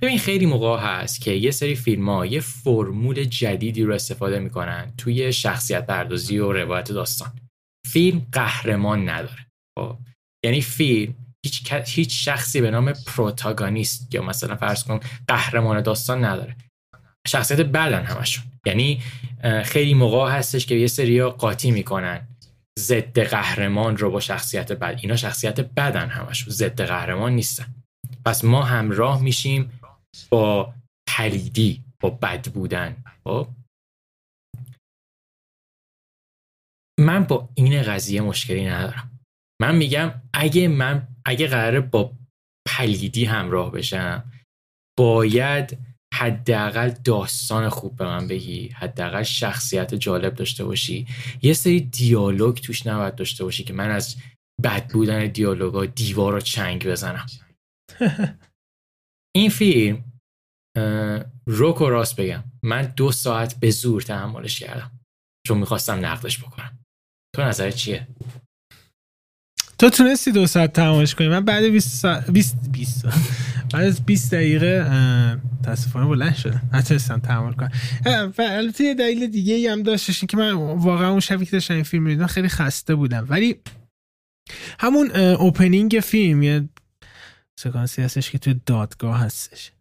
ببین خیلی موقع هست که یه سری فیلم ها یه فرمول جدیدی رو استفاده می‌کنن توی شخصیت پردازی و روایت داستان. فیلم قهرمان نداره. خب یعنی فیلم هیچ, هیچ شخصی به نام پروتاگانیست یا مثلا فرض کن قهرمان داستان نداره. شخصیت بدن همشون. یعنی خیلی موقع هستش که یه سریا قاطی می‌کنن. ضد قهرمان رو با شخصیت بد اینا شخصیت بدن همشون. ضد قهرمان نیستن. پس ما همراه میشیم با پلیدی با بد بودن. خب؟ من با این قضیه مشکلی ندارم. من میگم اگه من اگه قراره با پلیدی همراه بشم باید حداقل داستان خوب به من بگی حداقل شخصیت جالب داشته باشی. یه سری دیالوگ توش نباید داشته باشی که من از بد بودن دیالوگا دیوار رو چنگ بزنم. این فیلم روک و راست بگم من دو ساعت به زور تحملش کردم. چون می‌خواستم نقدش بکنم. تو نظر چیه؟ تو تونستی دو ساعت تمامش کنی. من بعد 20 ساعت 20 20 بعد از 20 دقیقه تاسفانه بلند شدم. نتونستم تحمل کنم. و البته یه دلیل دیگه ای هم داشتش که من واقعا اون شبی که داشتم این فیلم می‌دیدم خیلی خسته بودم. ولی همون opening فیلم یه سکانسی هستش که توی دادگاه هستش.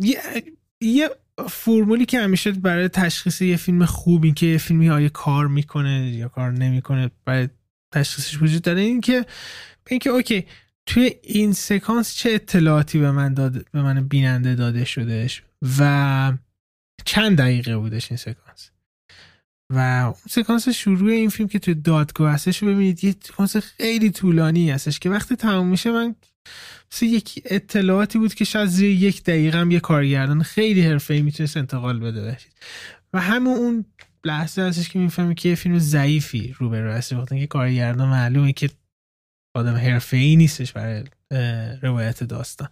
یه, یه فرمولی که همیشه برای تشخیص یه فیلم خوبی که یه فیلمی آیا کار می‌کنه یا کار نمی‌کنه برای تشخیصش وجود داره این که اینکه okay توی این سکانس چه اطلاعاتی به من داد به من بیننده داده شدهش و چند دقیقه بودش این سکانس. و اون سکانس شروع این فیلم که توی دادگاه هستش ببینید یه سکانس خیلی طولانی هستش که وقتی تمام میشه من مثل یک اطلاعاتی بود که شاید زیر یک دقیقه هم یه کارگردان خیلی حرفه‌ای می‌تونست انتقال بده بشید و همون اون لحظه هستش که می‌فهمی که یه فیلم ضعیفی رو به هستی وقتی که کارگردان معلومه که آدم حرفه‌ای نیستش برای روایت داستان.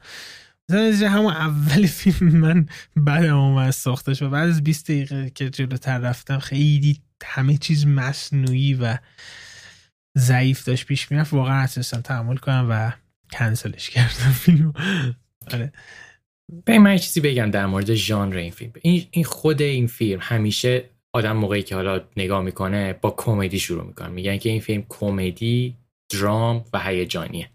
مثلا همون اول فیلم من بعدم اومد ساختش و بعد از 20 دقیقه که جلوتر رفتم خیلی همه چیز مصنوعی و ضعیف داشت پیش می‌رفت. واقعا نتونستم تحمل کنم و کنسلش کردم فیلم آره. به من چیزی بگم در مورد ژانر این فیلم. این خود این فیلم همیشه آدم موقعی که حالا نگاه می‌کنه با کمدی شروع می‌کنه. میگن که این فیلم کمدی درام و هیجانیه.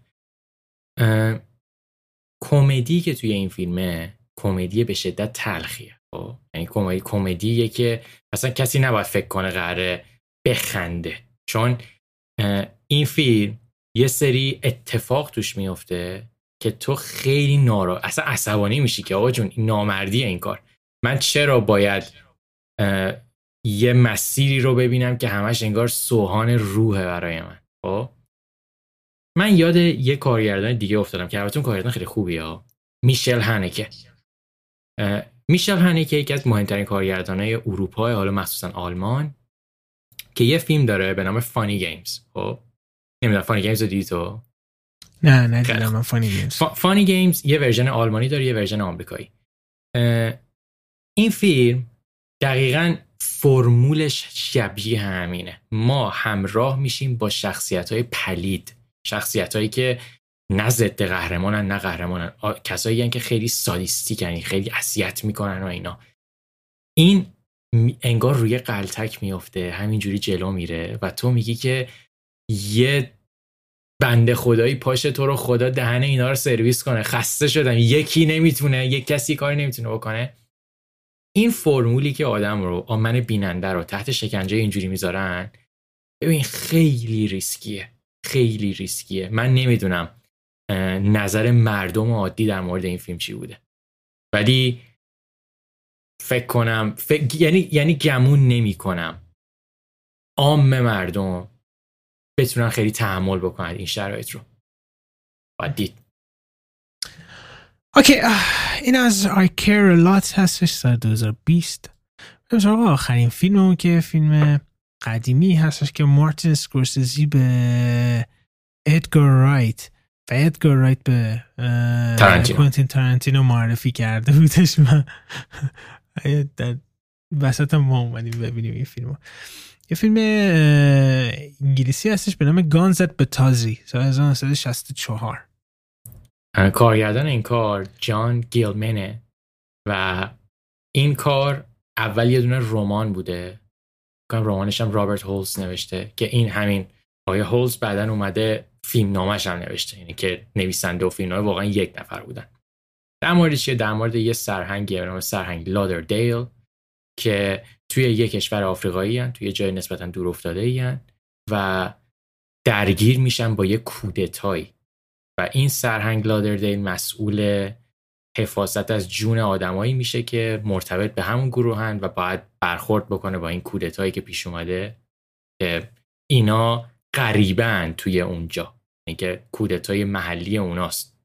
کمدی که توی این فیلمه کمدی به شدت تلخیه. خب یعنی کمدی کمدیه که مثلا کسی نباید فکر کنه قراره بخنده. چون این فیلم یه سری اتفاق توش میفته که تو خیلی نارا اصلا عصبانی میشی که آقا جون این نامردیه این کار. من چرا باید یه مسیری رو ببینم که همش انگار سوهان روحه برای من. خب؟ من یاد یه کارگردان دیگه افتادم که البته کارگردان خیلی خوبیه ها. میشل هانکه میشل هانکه یکی از مهمترین کارگردانای اروپا حالا مخصوصا آلمان که یه فیلم داره به نام Funny Games خب؟ نمی‌دونم Funny Games رو دیدی تو؟ نه نه من Funny Games Funny Games یه version آلمانی داره یه version آمریکایی. این فیلم دقیقا فرمولش شبیه همینه. ما همراه میشیم با شخصیت های پلید. شخصیت هایی که نه ضد قهرمانن نه قهرمانن. کسایی که خیلی سادیستیکن خیلی اذیت می‌کنن و اینا. این انگار روی قلتک میفته همینجوری جلو میره و تو میگی که یه بنده خدایی پاش تو رو خدا دهن اینا رو سرویس کنه. خسته شدم. یکی نمی‌تونه یک کسی کاری نمی‌تونه بکنه. این فرمولی که آدم رو آمن بیننده رو تحت شکنجه اینجوری می‌ذارن ببین خیلی ریسکیه. خیلی ریسکیه. من نمی‌دونم نظر مردم عادی در مورد این فیلم چی بوده. ولی فکر کنم یعنی یعنی گمون نمی کنم عام مردم بتونن خیلی تحمل بکنن این شرایط رو. باید دید. okay این از I Care A Lot هستش سال 2020 بریم آخرین فیلم که فیلم قدیمی هستش که مارتین اسکورسیزی به ادگار رایت و ادگار رایت به کوینتین تارانتینو. معرفی کرده بودش. من در وسط ما اومدیم ببینیم این فیلم یه فیلم انگلیسی هستش به نام Guns at Batasi سال 1964 کارگردان این کار جان گیلمنه و این کار اول یه دونه رمان بوده. رمانش هم رابرت هولز نوشته که این همین آقای هولز بعدا اومده فیلم نامش هم نوشته یعنی که نویسنده و فیلم واقعا یک نفر بودن. در مورد چیه در مورد یه سرهنگی به نام سرهنگ لادر دیل که توی یه کشور آفریقایی هن، توی جای نسبتا دور افتاده ای و درگیر میشن با یه کودتایی. و این سرهنگ لادردیل مسئول حفاظت از جون آدمایی میشه که مرتبط به همون گروهن و باید برخورد بکنه با این کودتایی که پیش اومده که اینا قریبن توی اونجا. اینکه کودتای محلی اوناست.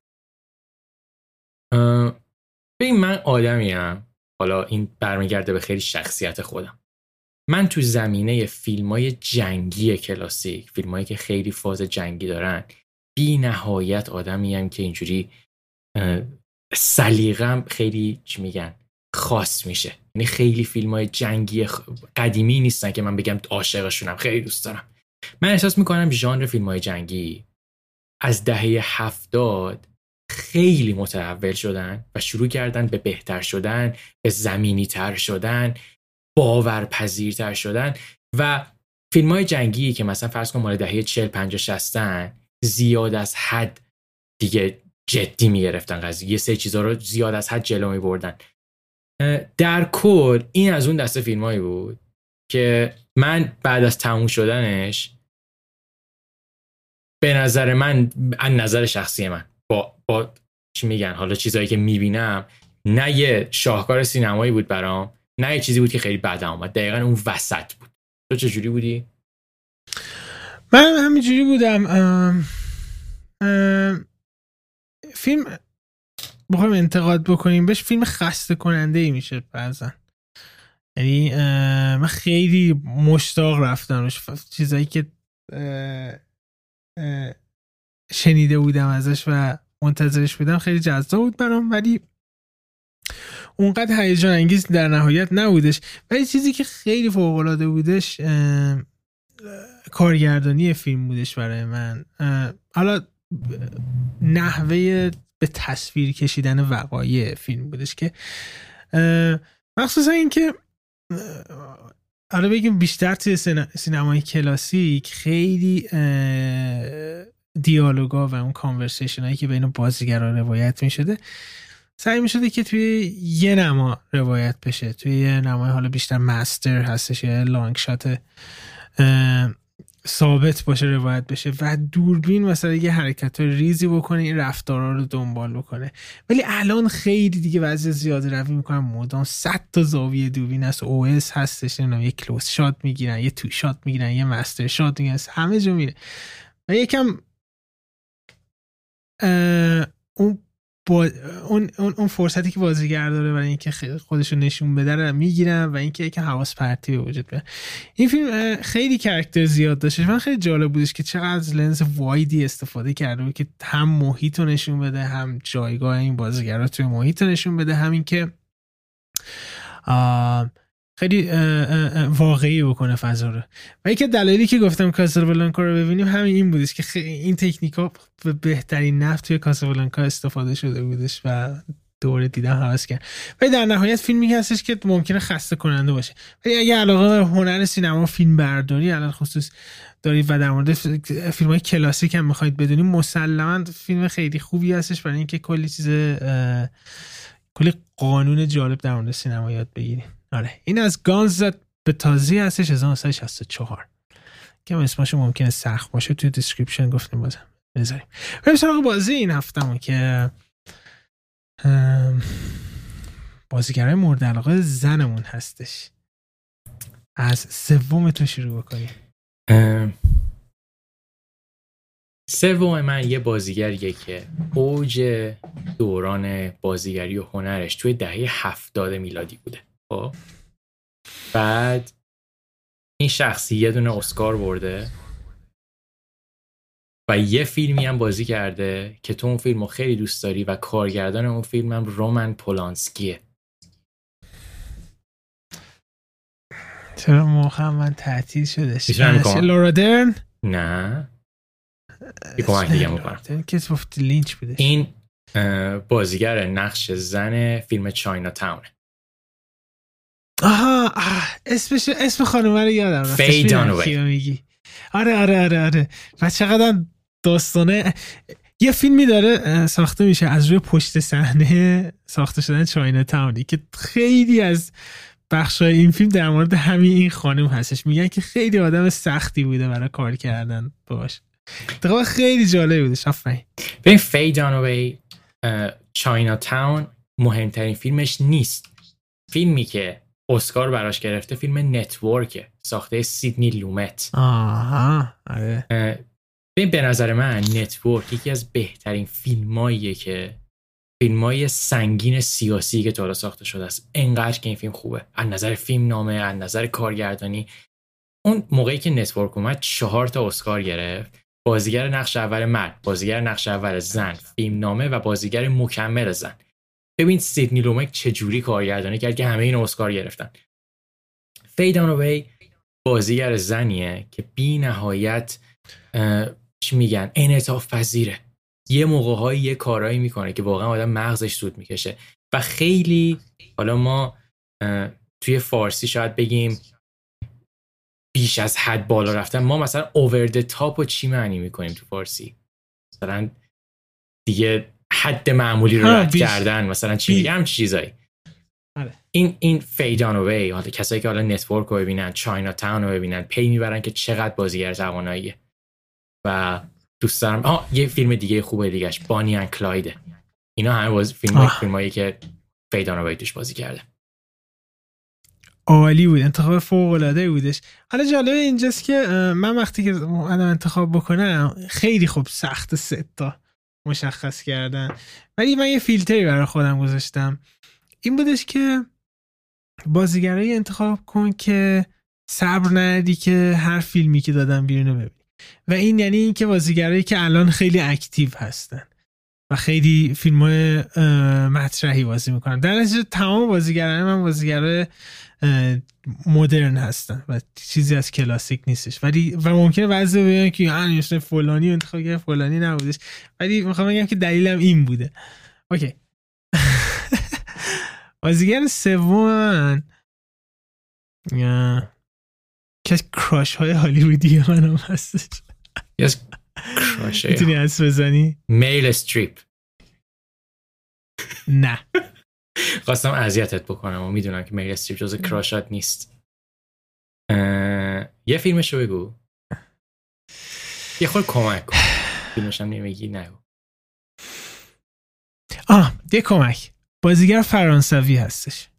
ببین من آدمیم. حالا این برمیگرده به خیلی شخصیت خودم. من تو زمینه فیلم های جنگی کلاسیک فیلم هایی که خیلی فاز جنگی دارن بی نهایت آدمیم که اینجوری سلیقم خیلی چی میگن خاص میشه. یعنی خیلی فیلم های جنگی قدیمی نیستن که من بگم عاشقشونم خیلی دوست دارم. من احساس می‌کنم ژانر فیلم های جنگی از دهه هفتاد خیلی متحول شدن و شروع کردن به بهتر شدن به زمینی تر شدن باورپذیرتر شدن و فیلم های جنگی که مثلا فرض کن مال دهه 40 50 60 زیاد از حد دیگه جدی می‌گرفتن قضیه. یه سه چیزا رو زیاد از حد جلو می بردن در کل این از اون دسته فیلمایی بود که من بعد از تموم شدنش به نظر من از نظر شخصی من با, با چی میگن حالا چیزایی که می‌بینم نه یه شاهکار سینمایی بود برام نه یه چیزی بود که خیلی بد آمد دقیقا اون وسط بود. تو چجوری بودی؟ من همینجوری بودم فیلم بخوایم انتقاد بکنیم بهش فیلم خسته کننده ای میشه بعضا. یعنی من خیلی مشتاق رفتم چیزایی که شنیده بودم ازش و منتظرش بودم خیلی جذاب بود برام ولی اونقدر هیجان انگیز در نهایت نبودش. ولی چیزی که خیلی فوق العاده بودش کارگردانی فیلم بودش برای من. حالا نحوه به تصویر کشیدن وقایع فیلم بودش که مخصوصا اینکه حالا بگیم بیشتر توی سینمای کلاسیک خیلی دیالوگا و اون conversation هایی که بین بازیگران روایت می شده سعی می شده که توی یه نما روایت بشه. توی یه نمای حالا بیشتر master هستش یا long shot ثابت باشه روایت بشه و دوربین مثلا یه حرکت ریزی بکنه این رفتارا رو دنبال بکنه. ولی الان خیلی دیگه وضع زیاده روی می‌کنن. مدام 100 تا زاویه دوربین هست. OS هستش نه یه close shot می‌گیرن یه two shot می‌گیرن یه master shot می‌گیرن همه جا میره. و یکم اون با اون, اون, فرصتی که بازیگر داره برای اینکه خودش رو نشون بده رو می‌گیرن و اینکه یکم حواس پرتی به وجود بیاد این فیلم خیلی کرکتر زیاد داشته من خیلی جالب بودش که چقدر لنز وایدی استفاده کرده بود که هم محیط رو نشون بده هم جایگاه این بازیگرا توی محیط رو نشون بده. همین که خیلی واقعی بکنه فضا رو. و یکی دلایلی که گفتم کاسابلانکا رو ببینیم همین این بودش که این تکنیک ها به بهترین نفت توی کاسابلانکا استفاده شده بودش و دوره دیدم حواس کرد. ولی در نهایت فیلمی هستش که ممکنه خسته کننده باشه. ولی اگه علاقه به هنر سینما فیلم برداری الان خصوص دارید و در مورد فیلم های کلاسیک هم می‌خواید بدونیم مسلما فیلم خیلی خوبی هستش برای اینکه کلی چیز کلی قانون جالب در مورد سینما یاد بگیریم آره. این از Guns at Batasi هستش 1964 که اسمش ممکنه سخت باشه توی description گفتیم بازم. بذاریم. بریم سراغ بازی این هفتمون که بازیگرای مورد علاقه زنمون هستش. از سوم تو شروع بکنیم. سوم من یه بازیگریه که اوج دوران بازیگری و هنرش توی دهه هفتاد میلادی بوده. خب. بعد این شخصی یه دونه اسکار برده و یه فیلمی هم بازی کرده که تو اون فیلم رو خیلی دوست داری و کارگردان اون فیلم هم رومن پولانسکیه. چرا موقع من تعطیل شده؟ لورا درن؟ نه. یه کمک دیگه می‌کنم. لینچ بوده. این بازیگر نقش زن فیلم چاینا تاونه. آها آه, اسمش اسم خانم رو یادم رفت. فی میگی. آره آره آره آره. و چقدر داستانه. یه فیلمی داره ساخته میشه از روی پشت صحنه ساخته شدن چاینا تاونی که خیلی از بخشای این فیلم در مورد همین این خانم هستش. میگن که خیلی آدم سختی بوده برای کار کردن باش دقیقا خیلی جالب بوده شفایی ببین فی داناوی Chinatown مهمترین فیلمش نیست. فیلمی که اسکار براش گرفته فیلم Network ساخته سیدنی لومت. آها آره. ببین به نظر من Network یکی از بهترین فیلماییه که فیلم سنگین سیاسی که تا ساخته شده است. انقدر که این فیلم خوبه. از نظر فیلم نامه از نظر کارگردانی. اون موقعی که Network اومد چهار تا اسکار گرفت. بازیگر نقش اول مرد بازیگر نقش اول زن فیلم نامه و بازیگر مکمل زن. ببین سیدنی لومت چجوری کارگردانی کرد که همه این اسکار گرفتن. فیدان بازیگر زنیه که بی نهایت چی میگن انعطاف پذیره. یه موقع یه کارایی می‌کنه که واقعا آدم مغزش سوت می‌کشه. و خیلی حالا ما توی فارسی شاید بگیم بیش از حد بالا رفتن. ما مثلا over the top رو چی معنی می‌کنیم تو فارسی؟ مثلا دیگه حد معمولی رو رد کردن مثلا چی میگم چیزایی. آره. این این فی داناوی حالا کسایی که حالا Network رو ببینن Chinatown رو ببینن پی می‌برن که چقدر بازیگر تواناییه. و دوست دارم. آه یه فیلم دیگه خوبه دیگهش Bonnie and Clyde ه اینا همه باز فیلم فیلمایی که فیدان توش بازی کرده. عالی بود انتخاب فوق العاده بودش. حالا جالب اینجاست که من وقتی که الان انتخاب بکنم خیلی خوب سخت ستا مشخص کردن. ولی من یه فیلتری برای خودم گذاشتم. این بودش که بازیگرایی انتخاب کن که صبر ندی که هر فیلمی که دادم بیرون ببین و این یعنی اینکه بازیگرایی که الان خیلی active هستن. و خیلی فیلم های مطرحی بازی می‌کنن. در نتیجه تمام بازیگران من بازیگر مدرن هستن و چیزی از کلاسیک نیستش. ولی و ممکنه بعضی بگن که یعنی فلانی انتخاب کرد فلانی نبودش. ولی می‌خوام بگم که دلیلم این بوده. okay. بازیگر سوم که کراش های هالیوودی من هم هستش می‌تونی از بزنی؟ میل استریپ. نه. خواستم اذیتت بکنم و می‌دونم که میل استریپ جز کراشات نیست. یه فیلمشو بگو. یه خود کمک کن. فیلمشم نمیگی نگو آه یه کمک. بازیگر فرانسوی هستش.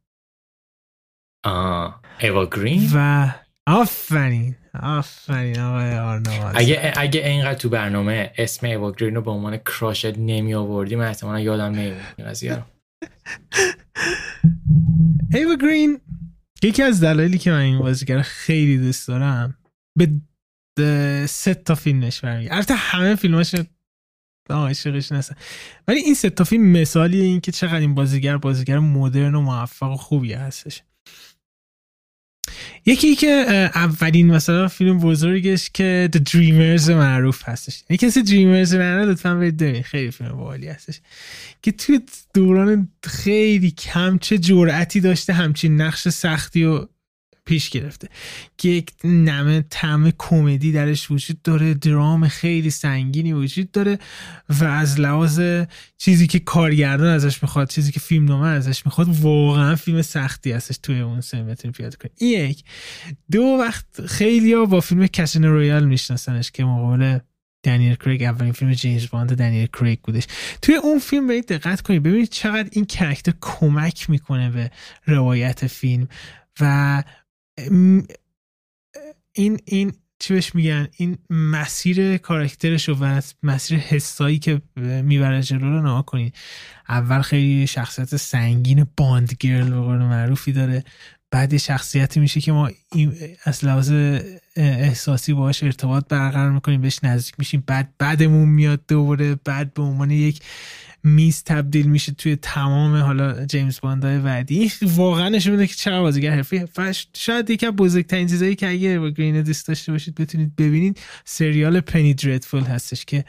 آه ایوا گرین و آفرین. آفرین آقای اگه اگه اینقدر تو برنامه اسم ایوا گرین رو به عنوان کراشت نمی آوردی من احتمالا یادم نمیاد ایوا گرین یکی از دلایلی که من این بازیگر خیلی دوست دارم به سه تا فیلمش برمیگه البته همه فیلماش عاشقش نستن ولی این سه تا فیلم مثالی این که چقدر این بازیگر بازیگر مدرن و موفق و خوبی هستش. یکی که اولین مثلا فیلم بزرگش که The Dreamers معروف هستش. یکی کسی Dreamers نه لطفا برید خیلی فیلم باحالی هستش. که توی دوران خیلی کم چه جرأتی داشته همچین نقش سختی و پیش گرفته. که یک نمه تم کمدی درش وجود داره درام خیلی سنگینی وجود داره و از لحاظ چیزی که کارگردان ازش می‌خواد چیزی که فیلم نامه ازش می‌خواد واقعا فیلم سختی هستش توی اون سن بتونی پیاده کنی یک. دو وقت خیلی با فیلم Casino Royale میشناسنش که مقابل دنیل کریگ اولین فیلم جیمز باند دنیل کریگ بودش. توی اون فیلم برید دقت کنید ببینید چقدر این character کمک می‌کنه به روایت فیلم و این این چی بهش میگن؟ این مسیر کاراکترش و مسیر حس‌هایی که می‌بره جلو رو نگاه کنید. اول خیلی شخصیت سنگین Bond girl به معروفی داره. بعد شخصیتی میشه که ما از لحاظ احساسی باهاش ارتباط برقرار می‌کنیم بهش نزدیک میشیم. بعد بعدمون میاد دوباره. بعد به عنوان یک میز تبدیل میشه توی تمام حالا جیمز باندای بعدی. واقعا نشون میده که چقدر بازیگر حرفی. شاید یکی از بزرگترین چیزایی که اگه با گرین دوست داشته باشید بتونید ببینید سریال پنی دردفول هستش که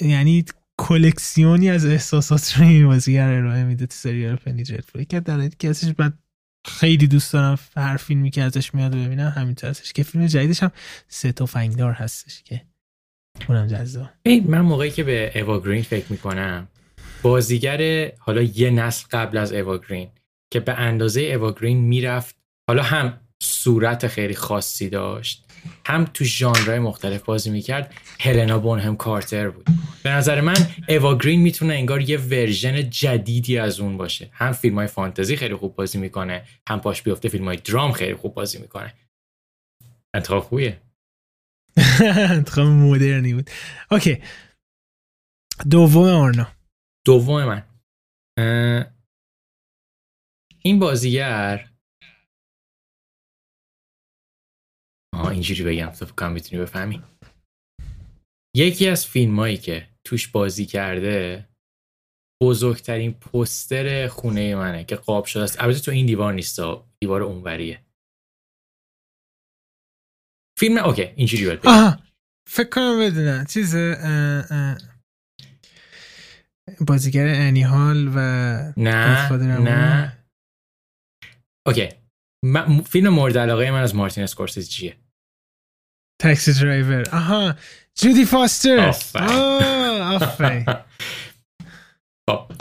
یعنی کلکسیونی از احساسات رو این بازیگر ارائه میده تو سریال پنی دردفول که در که ازش بعد خیلی دوست دارم هر فیلمی که ازش میاد ببینم همینطور هستش که فیلم جدیدش هم سه تفنگدار هستش که اونم جذاب. من موقعی که به ایوا گرین فکر می‌کنم بازیگر حالا یه نسل قبل از ایوا گرین که به اندازه ایوا گرین می‌رفت حالا هم صورت خیلی خاصی داشت هم تو ژانرهای مختلف بازی می‌کرد هلنا بونهام کارتر بود. به نظر من ایوا گرین می‌تونه انگار یه version جدیدی از اون باشه. هم فیلم های فانتزی خیلی خوب بازی می‌کنه هم پاش بیفته فیلم های درام خیلی خوب بازی می‌کنه. انتخاب خوبیه. انتخاب مدرنی بود. اوکی. دوم آرنا. دوم من. این بازیگر آها اینجوری بگم تو فکرم می‌تونی بفهمی. یکی از فیلم هایی که توش بازی کرده بزرگترین پوستر خونه منه که قاب شده است. البته تو این دیوار نیست دیوار اونوریه. فیلم okay اینجوری باید آها فکر کنم بدونم. چیز بازیگر Annie Hall و نه نه. okay. فیلم مورد علاقه من از مارتین اسکورسیزی چیه Taxi Driver. آها جودی فاستر. خب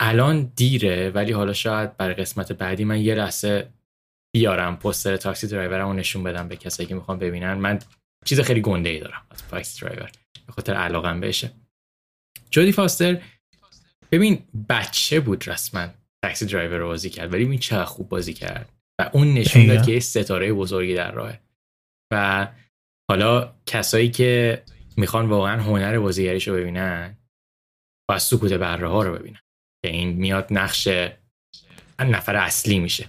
الان دیره ولی حالا شاید برای قسمت بعدی من یه لحظه بیارم پوستر Taxi Driver م رو نشون بدم به کسایی که می‌خوام ببینن. من چیز خیلی گنده ای دارم از Taxi Driver به خاطر علاقم بهشه. جودی فاستر ببین بچه بود رسما Taxi Driver رو بازی کرد ولی این چه خوب بازی کرد. و اون نشون داد که ستاره بزرگی در راهه. و حالا کسایی که می‌خوان واقعا هنر بازیگریش رو ببینن و سکوت بره ها رو ببینن. که این میاد نقش نفر اصلی میشه.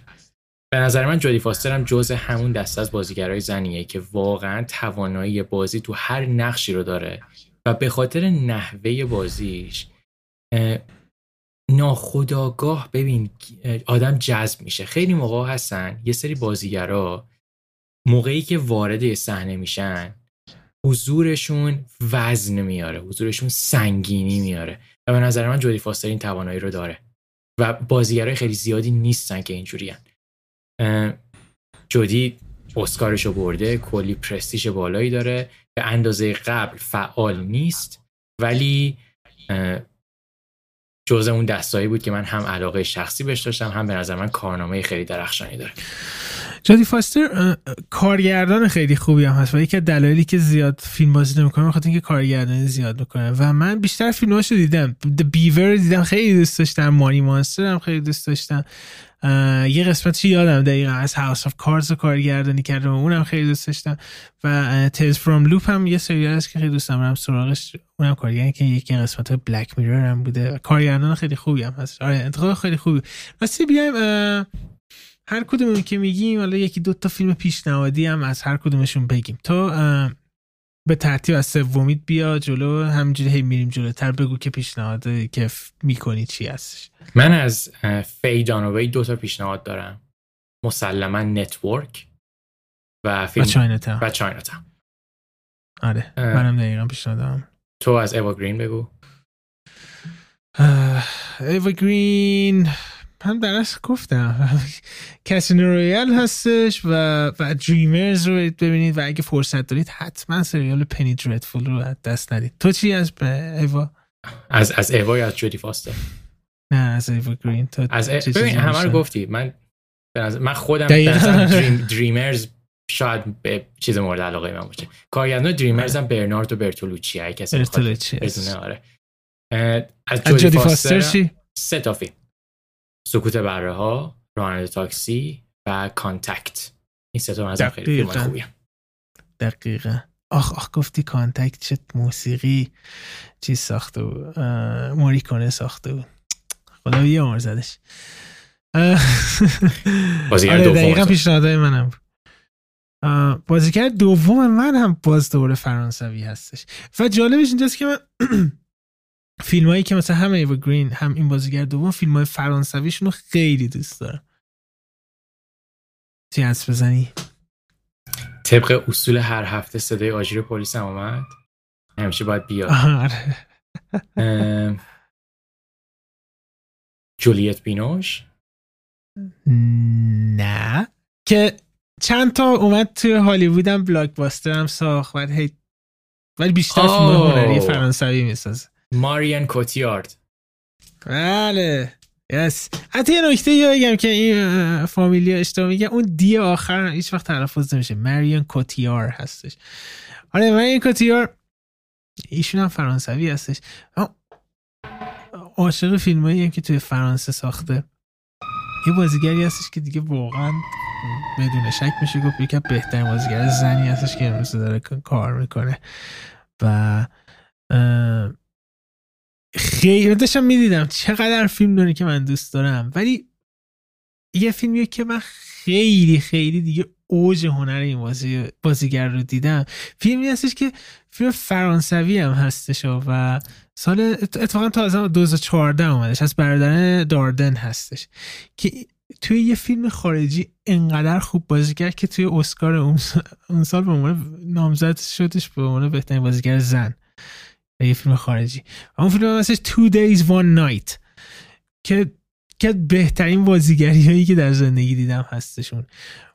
به نظر من جودی فاستر هم جز همون دسته از بازیگرای زنیه که واقعا توانایی بازی تو هر نقشی رو داره و به خاطر نحوه بازیش ناخداگاه ببین آدم جذب میشه. خیلی موقع هستن یه سری بازیگرا موقعی که وارد صحنه میشن حضورشون وزن میاره حضورشون سنگینی میاره و به نظر من جودی فاستر این توانایی رو داره و بازیگرای خیلی زیادی نیستن که اینجوری جودی اسکارشو برده کلی پرستیژ بالایی داره به اندازه قبل فعال نیست ولی جزء اون دستایی بود که من هم علاقه شخصی بهش داشتم هم به نظر من کارنامه خیلی درخشانی داره. جودی فاستر کارگردان خیلی خوبی هم هست و یکی دلایلی که زیاد فیلم بازی نمی‌کنه بخاطر اینکه کارگردانی زیاد می‌کنه. و من بیشتر فیلماشو دیدم. The Beaver دیدم خیلی دوست داشتم. Money Monster هم خیلی دوست داشتم. یه قسمتش یادم دقیقا از House of Cards رو کارگردانی کردم و اونم خیلی دوست داشتم. و Tales from Loop هم یه سریال هست که خیلی دوست دارم. سراغش. اونم کارگردانی که یکی قسمت Black Mirror هم بوده. کارگردان خیلی خوبی هم هست. آره انتخاب خیلی خوبی. راستی بیایم هر کدوم که میگیم حالا یکی دو تا فیلم پیشنهادی هم از هر کدومشون بگیم. تو به ترتیب از سومیت بیا جلو همینجوری هی میریم جلوتر. بگو که پیشنهاد که می‌کنی چی هستش. من از فی داناوی دو تا پیشنهاد دارم. مسلما Network و فیلم و China آره منم دقیقا پیشنهاد دارم. تو از ایوا گرین بگو. ایوا گرین من درست گفتم. کسینو رویال هستش و و دریمرز رو ببینید و اگه فرصت دارید حتما سریال پنی دردفول رو دست ندید. تو چی از ایوا؟ از از ایوا یا از جودی فاستر نه از ایوا گرین. تو از ببین همه رو گفتی. من من خودم دریم دریمرز شاید به چیز مورد علاقه من باشه. کارگردان دریمرز هم برنارد و برتولوچی ای کسی برتولوچی آره. از جودی فاستر چی؟ سه تا فیلم. سکوت بره ها راننده تاکسی و Contact. این سه تا از خیلی فیلم خوبیه دقیقا. آخ آخ گفتی Contact چه موسیقی چیز ساخته بود. موریکونه ساخته بود. خدا یه عمر زدش. بازیگر آره دقیقا پیشنهادهای منم بازیگر دوم من هم باز دوباره فرانسوی هستش. و جالبش اینجاست که من فیلم هایی که مثلا هم ایوا گرین هم این بازیگر دوم فیلم های فرانسویشون رو خیلی دوست دارم چی هست بزنی؟ طبق اصول هر هفته صدای آژیر پلیس هم آمد همیشه باید بیاد آره. جولیت بینوش نه که چند تا اومد توی هالیوود هم بلاک باستر هم ساخت ولی هی ولی بیشتر فیلم. هنری فرانسوی می‌سازه ماریان کوتیارد. بله. یس حتی یه نکته یه بگم که این فامیلی اشتباه میگه اون دی آخر هیچ وقت تلفظ نمیشه. مریان کوتیار هستش. آره مریان کوتیار ایشون هم فرانسوی هستش. عاشق فیلم که توی فرانسه ساخته. یه بازیگری هستش که دیگه واقعا بدون شک میشه گفت یکی بهترین بازیگر زنی هستش که امروز داره کار می‌کنه. و خیلی داشتم می‌دیدم. چقدر فیلم داره که من دوست دارم. ولی یه فیلمیه که من خیلی خیلی دیگه اوج هنر این بازی بازیگر رو دیدم. فیلمی هستش که فیلم فرانسوی هم هستش و سال اتفاقا تا از 2014 اومدش. از برادران داردن هستش. که توی یه فیلم خارجی انقدر خوب بازی که توی اسکار اون سال به عنوان نامزد شدش به عنوان بهترین بازیگر زن. یه فیلم خارجی. اون فیلم هم هستش Two Days One Night. که که بهترین بازیگری هایی که در زندگی دیدم هستشون.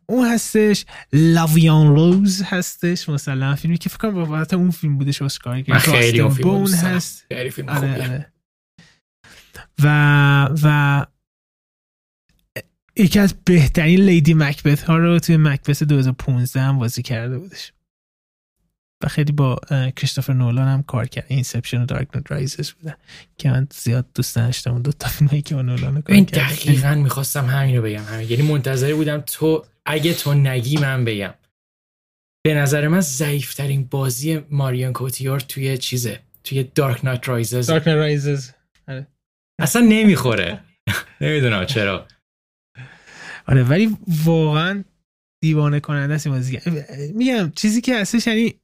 اون هستش لاویان روز هستش مثلا فیلمی که فکر کنم بابت اون فیلم بودش اسکار گرفت. خیلی اون فیلم بون. هست. خیلی فیلم آره آره. و و یکی از بهترین لیدی مکبت ها رو توی مکبت 2015 هم بازی کرده بودش. و خیلی با کریستوفر نولان هم کار کرد. Inception و Dark Knight Rises بودن که من زیاد دوست نداشتم اون دو تا فیلمی که با نولان کار این کرده دقیقا می‌خواستم همین رو بگم. همین. یعنی منتظر بودم تو اگه تو نگی من بگم. به نظر من ضعیفترین بازی ماریان کوتیار توی چیزه؟ توی Dark Knight Rises. Dark Knight Rises. اصلا نمی‌خوره. نمی‌دونم چرا. آره ولی واقعا دیوانه کننده است این بازیگر میگم چیزی که هستش یعنی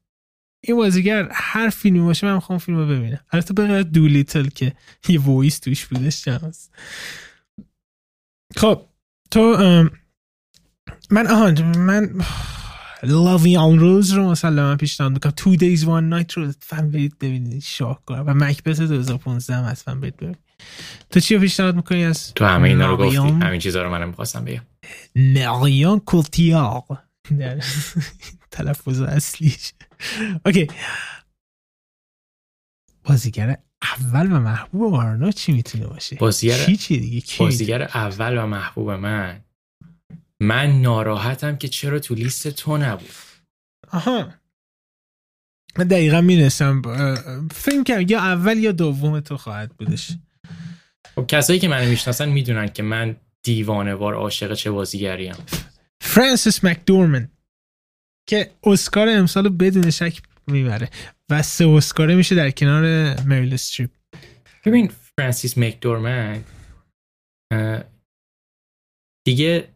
این بازیگر هر فیلمی باشه من می‌خوام فیلم رو ببینم. البته به Dolittle که یه voice توش بودش هست خب تو من آهان من La Vie en Rose رو مثلا من پیشنهاد می‌کنم. Two Days One Night رو هم برید ببینید شاهکار و مکبت 2015 هم اصلا برید ببینید. تو چی رو پیشنهاد می‌کنی از تو همه اینا رو گفتی؟ همین چیزا رو منم می‌خواستم بگم. مریان کوتیاق در تلفظ اصلیش. اوکی. بازیگر اول و محبوب آرنا چی می‌تونه باشه؟ بازیگر- چی چی دیگه؟ کی؟ بازیگر اول و محبوب من. من ناراحتم که چرا تو لیست تو نبود. آها. من دقیقا می‌رسم فکر کنم یا اول یا دوم تو خواهد بودش. خب کسایی که منو می‌شناسن می‌دونن که من دیوانه وار عاشق چه بازیگریم. فرانسیس مکدورمن. که اسکار امسال بدون شک می‌بره و سه اسکاره میشه در کنار مریل استریپ. ببین فرانسیس مکدورمن دیگه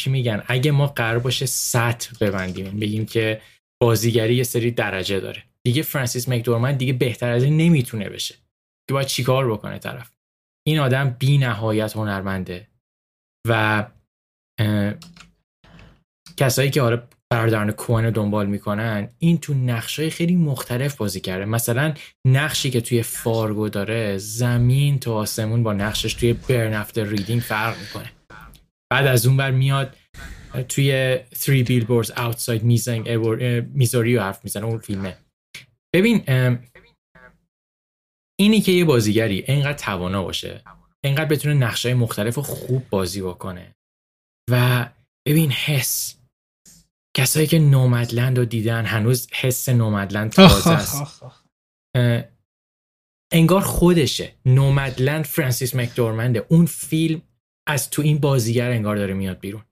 چی میگن؟ اگه ما قرار باشه سطح ببندیم بگیم که بازیگری یه سری درجه داره. دیگه فرانسیس مکدورمن دیگه بهتر از این نمی‌تونه بشه. که باید چیکار بکنه طرف؟ این آدم بی نهایت هنرمنده و کسایی که حالا برادران کوهن رو دنبال می‌کنن این تو نقشای خیلی مختلف بازی کرده. مثلا نقشی که توی فارگو داره زمین تا آسمون با نقشش توی Burn After Reading فرق می‌کنه. بعد از اون بر میاد توی Three Billboards Outside Missouri میزوری رو حرف می‌زنه اون فیلمه. ببین اینی که یه بازیگری اینقدر توانا باشه اینقدر بتونه نقشای مختلف خوب بازی بکنه و ببین حس. کسایی که نومدلند رو دیدن هنوز حس نومدلند تازه است. انگار خودشه. نومدلند فرانسیس مکدورمنده. اون فیلم از تو این بازیگر انگار داره میاد بیرون.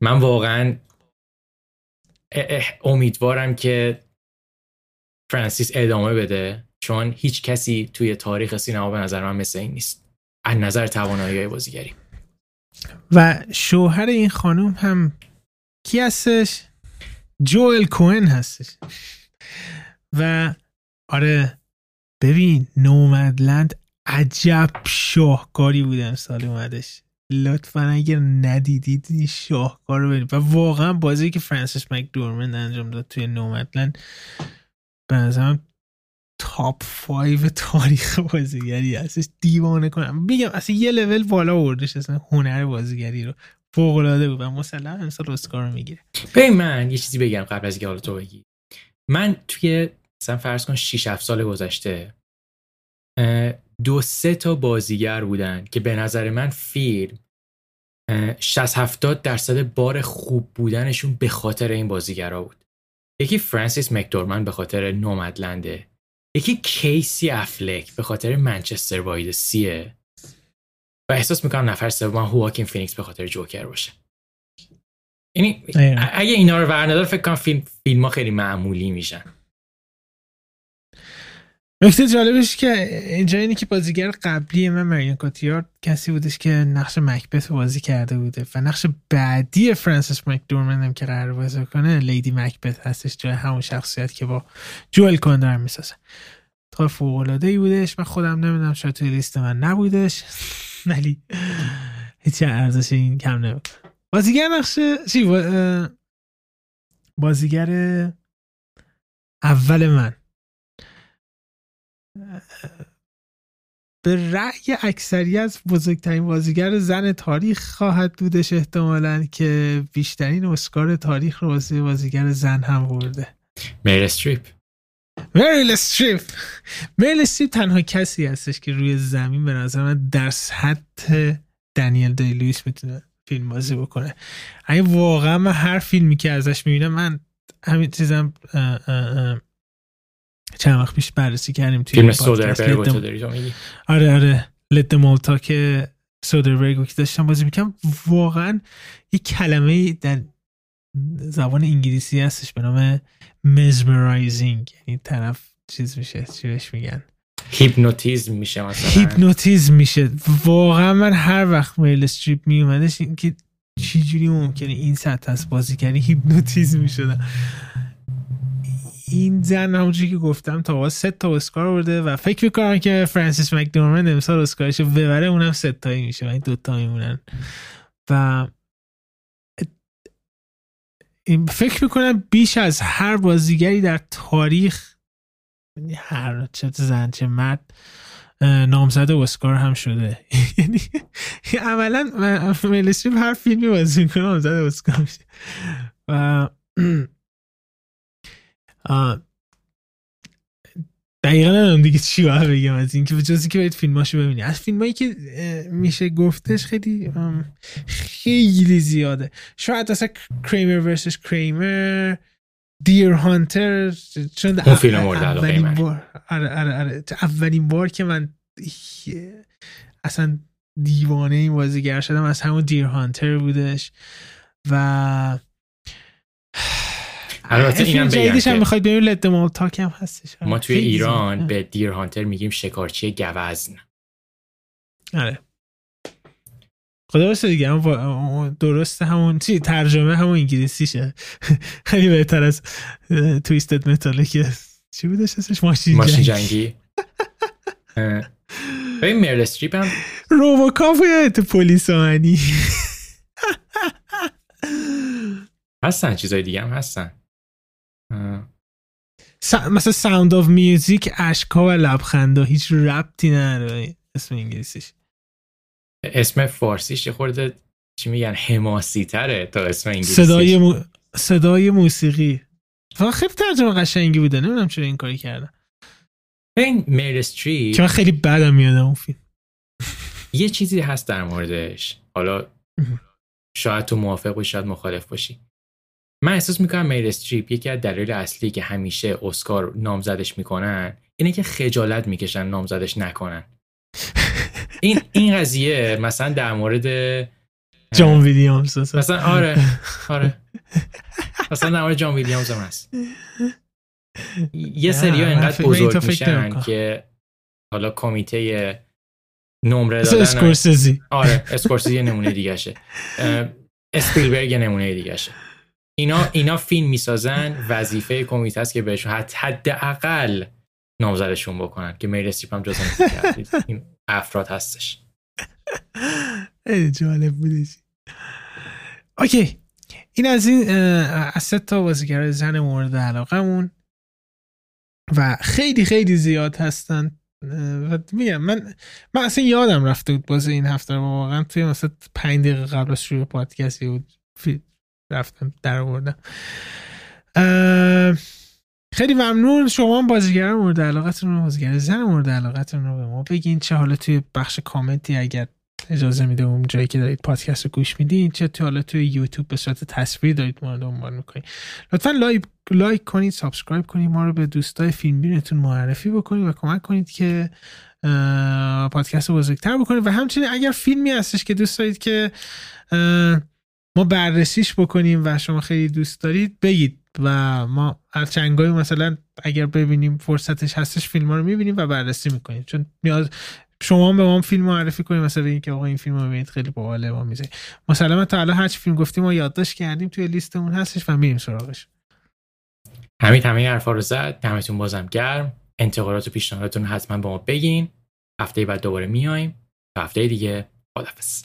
من واقعا اه- اه، امیدوارم که فرانسیس ادامه بده چون هیچ کسی توی تاریخ سینما به نظر من مثل این نیست. از نظر توانایی بازیگری. و شوهر این خانم هم کی هستش؟ جوئل کوهن هستش. و آره ببین نومدلند عجب شاهکاری بود امسال اومدش. لطفا اگر ندیدید این شاهکار رو ببینید و واقعا بازی که فرانسیس مکدورمند انجام داد توی نومدلند به نظرم تاپ 5 تاریخ بازیگری هستش. دیوانه کنم. بگم اصلا یه لول بالا بردش اصلا هنر بازیگری رو. فوق العاده بود و مسلم امسال اسکار می‌گیره. ببین من یه چیزی بگم قبل از اینکه حالا تو بگی. من توی مثلا فرض کن 6 7 سال گذشته دو سه تا بازیگر بودن که به نظر من فیلم 60 70 درصد بار خوب بودنشون به خاطر این بازیگرا بود. یکی فرانسیس مکدورمن به خاطر Nomadland ه یکی کیسی افلک به خاطر Manchester by the Sea ه و احساس می‌کنم نفر سوم هواکین فینیکس به خاطر جوکر باشه. یعنی اگه اینا رو ور فکر کنم فیلم فیلم ها خیلی معمولی میشن. نکته جالبش که اینجا اینه که بازیگر قبلی من مریان کاتیار کسی بودش که نقش مکبت بازی کرده بوده و نقش بعدی فرانسیس مکدورمن هم که قرار بازی کنه لیدی مکبت هستش جای همون شخصیت که با جوئل کاندر می‌سازه. تا فوق ای بودش. من خودم نمی‌دونم شاید توی لیست من نبودش. ولی هیچ ارزش این کم نمی‌کنه. بازیگر نقش چی؟ بازیگر اول من. به رأی اکثریت بزرگترین بازیگر زن تاریخ خواهد بودش احتمالا که بیشترین اسکار تاریخ رو بازیگر زن هم برده. میل استریپ میل استریپ میل استریپ تنها کسی هستش که روی زمین به نظر من در سطح دنیل دی لویس می‌تونه فیلم بازی بکنه. اگه واقعا من هر فیلمی که ازش می‌بینم من همین چیزم چند وقت پیش بررسی کردیم توی فیلم سودربرگ آره آره. لد مالتا که سودربرگ که داشتم بازی می‌کنم واقعا یه کلمه در زبان انگلیسی هستش به نام mesmerizing یعنی طرف چیز میشه چی بهش میگن؟ هیپنوتیزم میشه مثلا. هیپنوتیزم میشه. واقعا من هر وقت میل استریپ میومدش این که چجوری ممکنه این سطح از بازیگری هیپنوتیزم می‌شده این زن همونجوری که گفتم تا سه تا اسکار برده و فکر می‌کنم که فرانسیس مکدورمند امسال اسکارش ببره اونم سه تایی میشه. و این دوتا میمونن و فکر می‌کنم بیش از هر بازیگری در تاریخ یعنی هر چه زن چه مرد نامزد اسکار هم شده. یعنی عملا ملستریپ هر فیلمی بازی می‌کنه نامزد اسکار میشه. و دقیقا ندارم دیگه چی باید بگم از این که جزی که باید فیلماشو ببینی از فیلمایی که میشه گفتش خیلی خیلی زیاده. شاید اصلا کریمر ورسش کریمر دیر هانتر چون اون فیلم مورد اولین بار آره آره آره. اولین بار که من اصلا دیوانه این بازیگر شدم. از همون دیر هانتر بودش. و البته اینم بگم هم می‌خواید بریم لد تاک هم هستش. ما توی ایران به دیر هانتر میگیم شکارچی گوزن. آره. خدا باشه دیگه درست همون چی ترجمه همون انگلیسیشه. خیلی بهتر از تویستد متاله که چی بودش اسمش؟ ماشین, ماشین جنگی ببین مرل استریپ هم روبوکاپ تو پلیس آمنی هستن چیزای دیگه هم هستن. مثلا Sound of Music اشکا و لبخندا هیچ ربطی نداره. اسم انگلیسیش. اسم فارسیش خورده چی میگن حماسی تره تا اسم انگلیسیش. صدای, مو... صدای موسیقی. خیلی ترجمه قشنگی بوده. نمی‌دونم چرا این کاری کردن. این میل استریپ که من خیلی بدم میاد اون فیلم. یه چیزی هست در موردش. حالا شاید تو موافق باشی شاید مخالف باشی. من احساس می‌کنم میل استریپ یکی از دلایل اصلی که همیشه اسکار نامزدش می‌کنن اینه که خجالت می‌کشن نامزدش نکنن. این این قضیه مثلا در مورد جان ویلیامز مثلا آره آره. مثلا در مورد جان ویلیامز هم هست. یه سری ها اینقدر بزرگ میشن که حالا کمیته نمره دادن اسکورسیزی. آره اسکورسیزی نمونه دیگه شه اسپیلبرگ نمونه دیگه شه اینا اینا فیلم می‌سازن وظیفه کمیته است که بهشون حداقل نامزدشون بکنن که میل استریپ جزو این افراد هستش. جالب بودش. اوکی. این از این از تا بازیگر زن مورد علاقمون و خیلی خیلی زیاد هستن. و میگم من من اصلا یادم رفته بود باز این هفته واقعا توی مثلا پنج دقیقه قبل از شروع پادکستی بود. رفتم در آوردم. خیلی ممنون. شما بازیگر مورد علاقتون رو بازیگر زن مورد علاقتون رو به ما بگین. چه حالا توی بخش کامنتی اگر اجازه میده اون جایی که دارید پادکست رو گوش میدین چه تو حالا توی یوتیوب به صورت تصویر دارید ما رو دنبال می‌کنید لطفا like like کنید subscribe کنید ما رو به دوستای فیلم بینتون معرفی بکنید و کمک کنید که پادکست رو بزرگتر بکنید. و همچنین اگر فیلمی هستش که دوست دارید که ما بررسیش بکنیم و شما خیلی دوست دارید بگید. و ما هر چنگایی مثلا اگر ببینیم فرصتش هستش فیلم ها رو می‌بینیم و بررسی می‌کنیم. چون نیاز شما به ما فیلم معرفی کنیم مثلا بگید که آقا این فیلم رو ببینید خیلی باحاله ما میزه مثلا تا الان هر فیلم گفتیم ما یادداشت کردیم توی لیستمون هستش و میریم سراغش. همین همه حرفا رو زد. دمتون بازم گرم. انتقادات و پیشنهاداتون حتما با ما بگین. هفته بعد دوباره میایم هفته دیگه خدافظ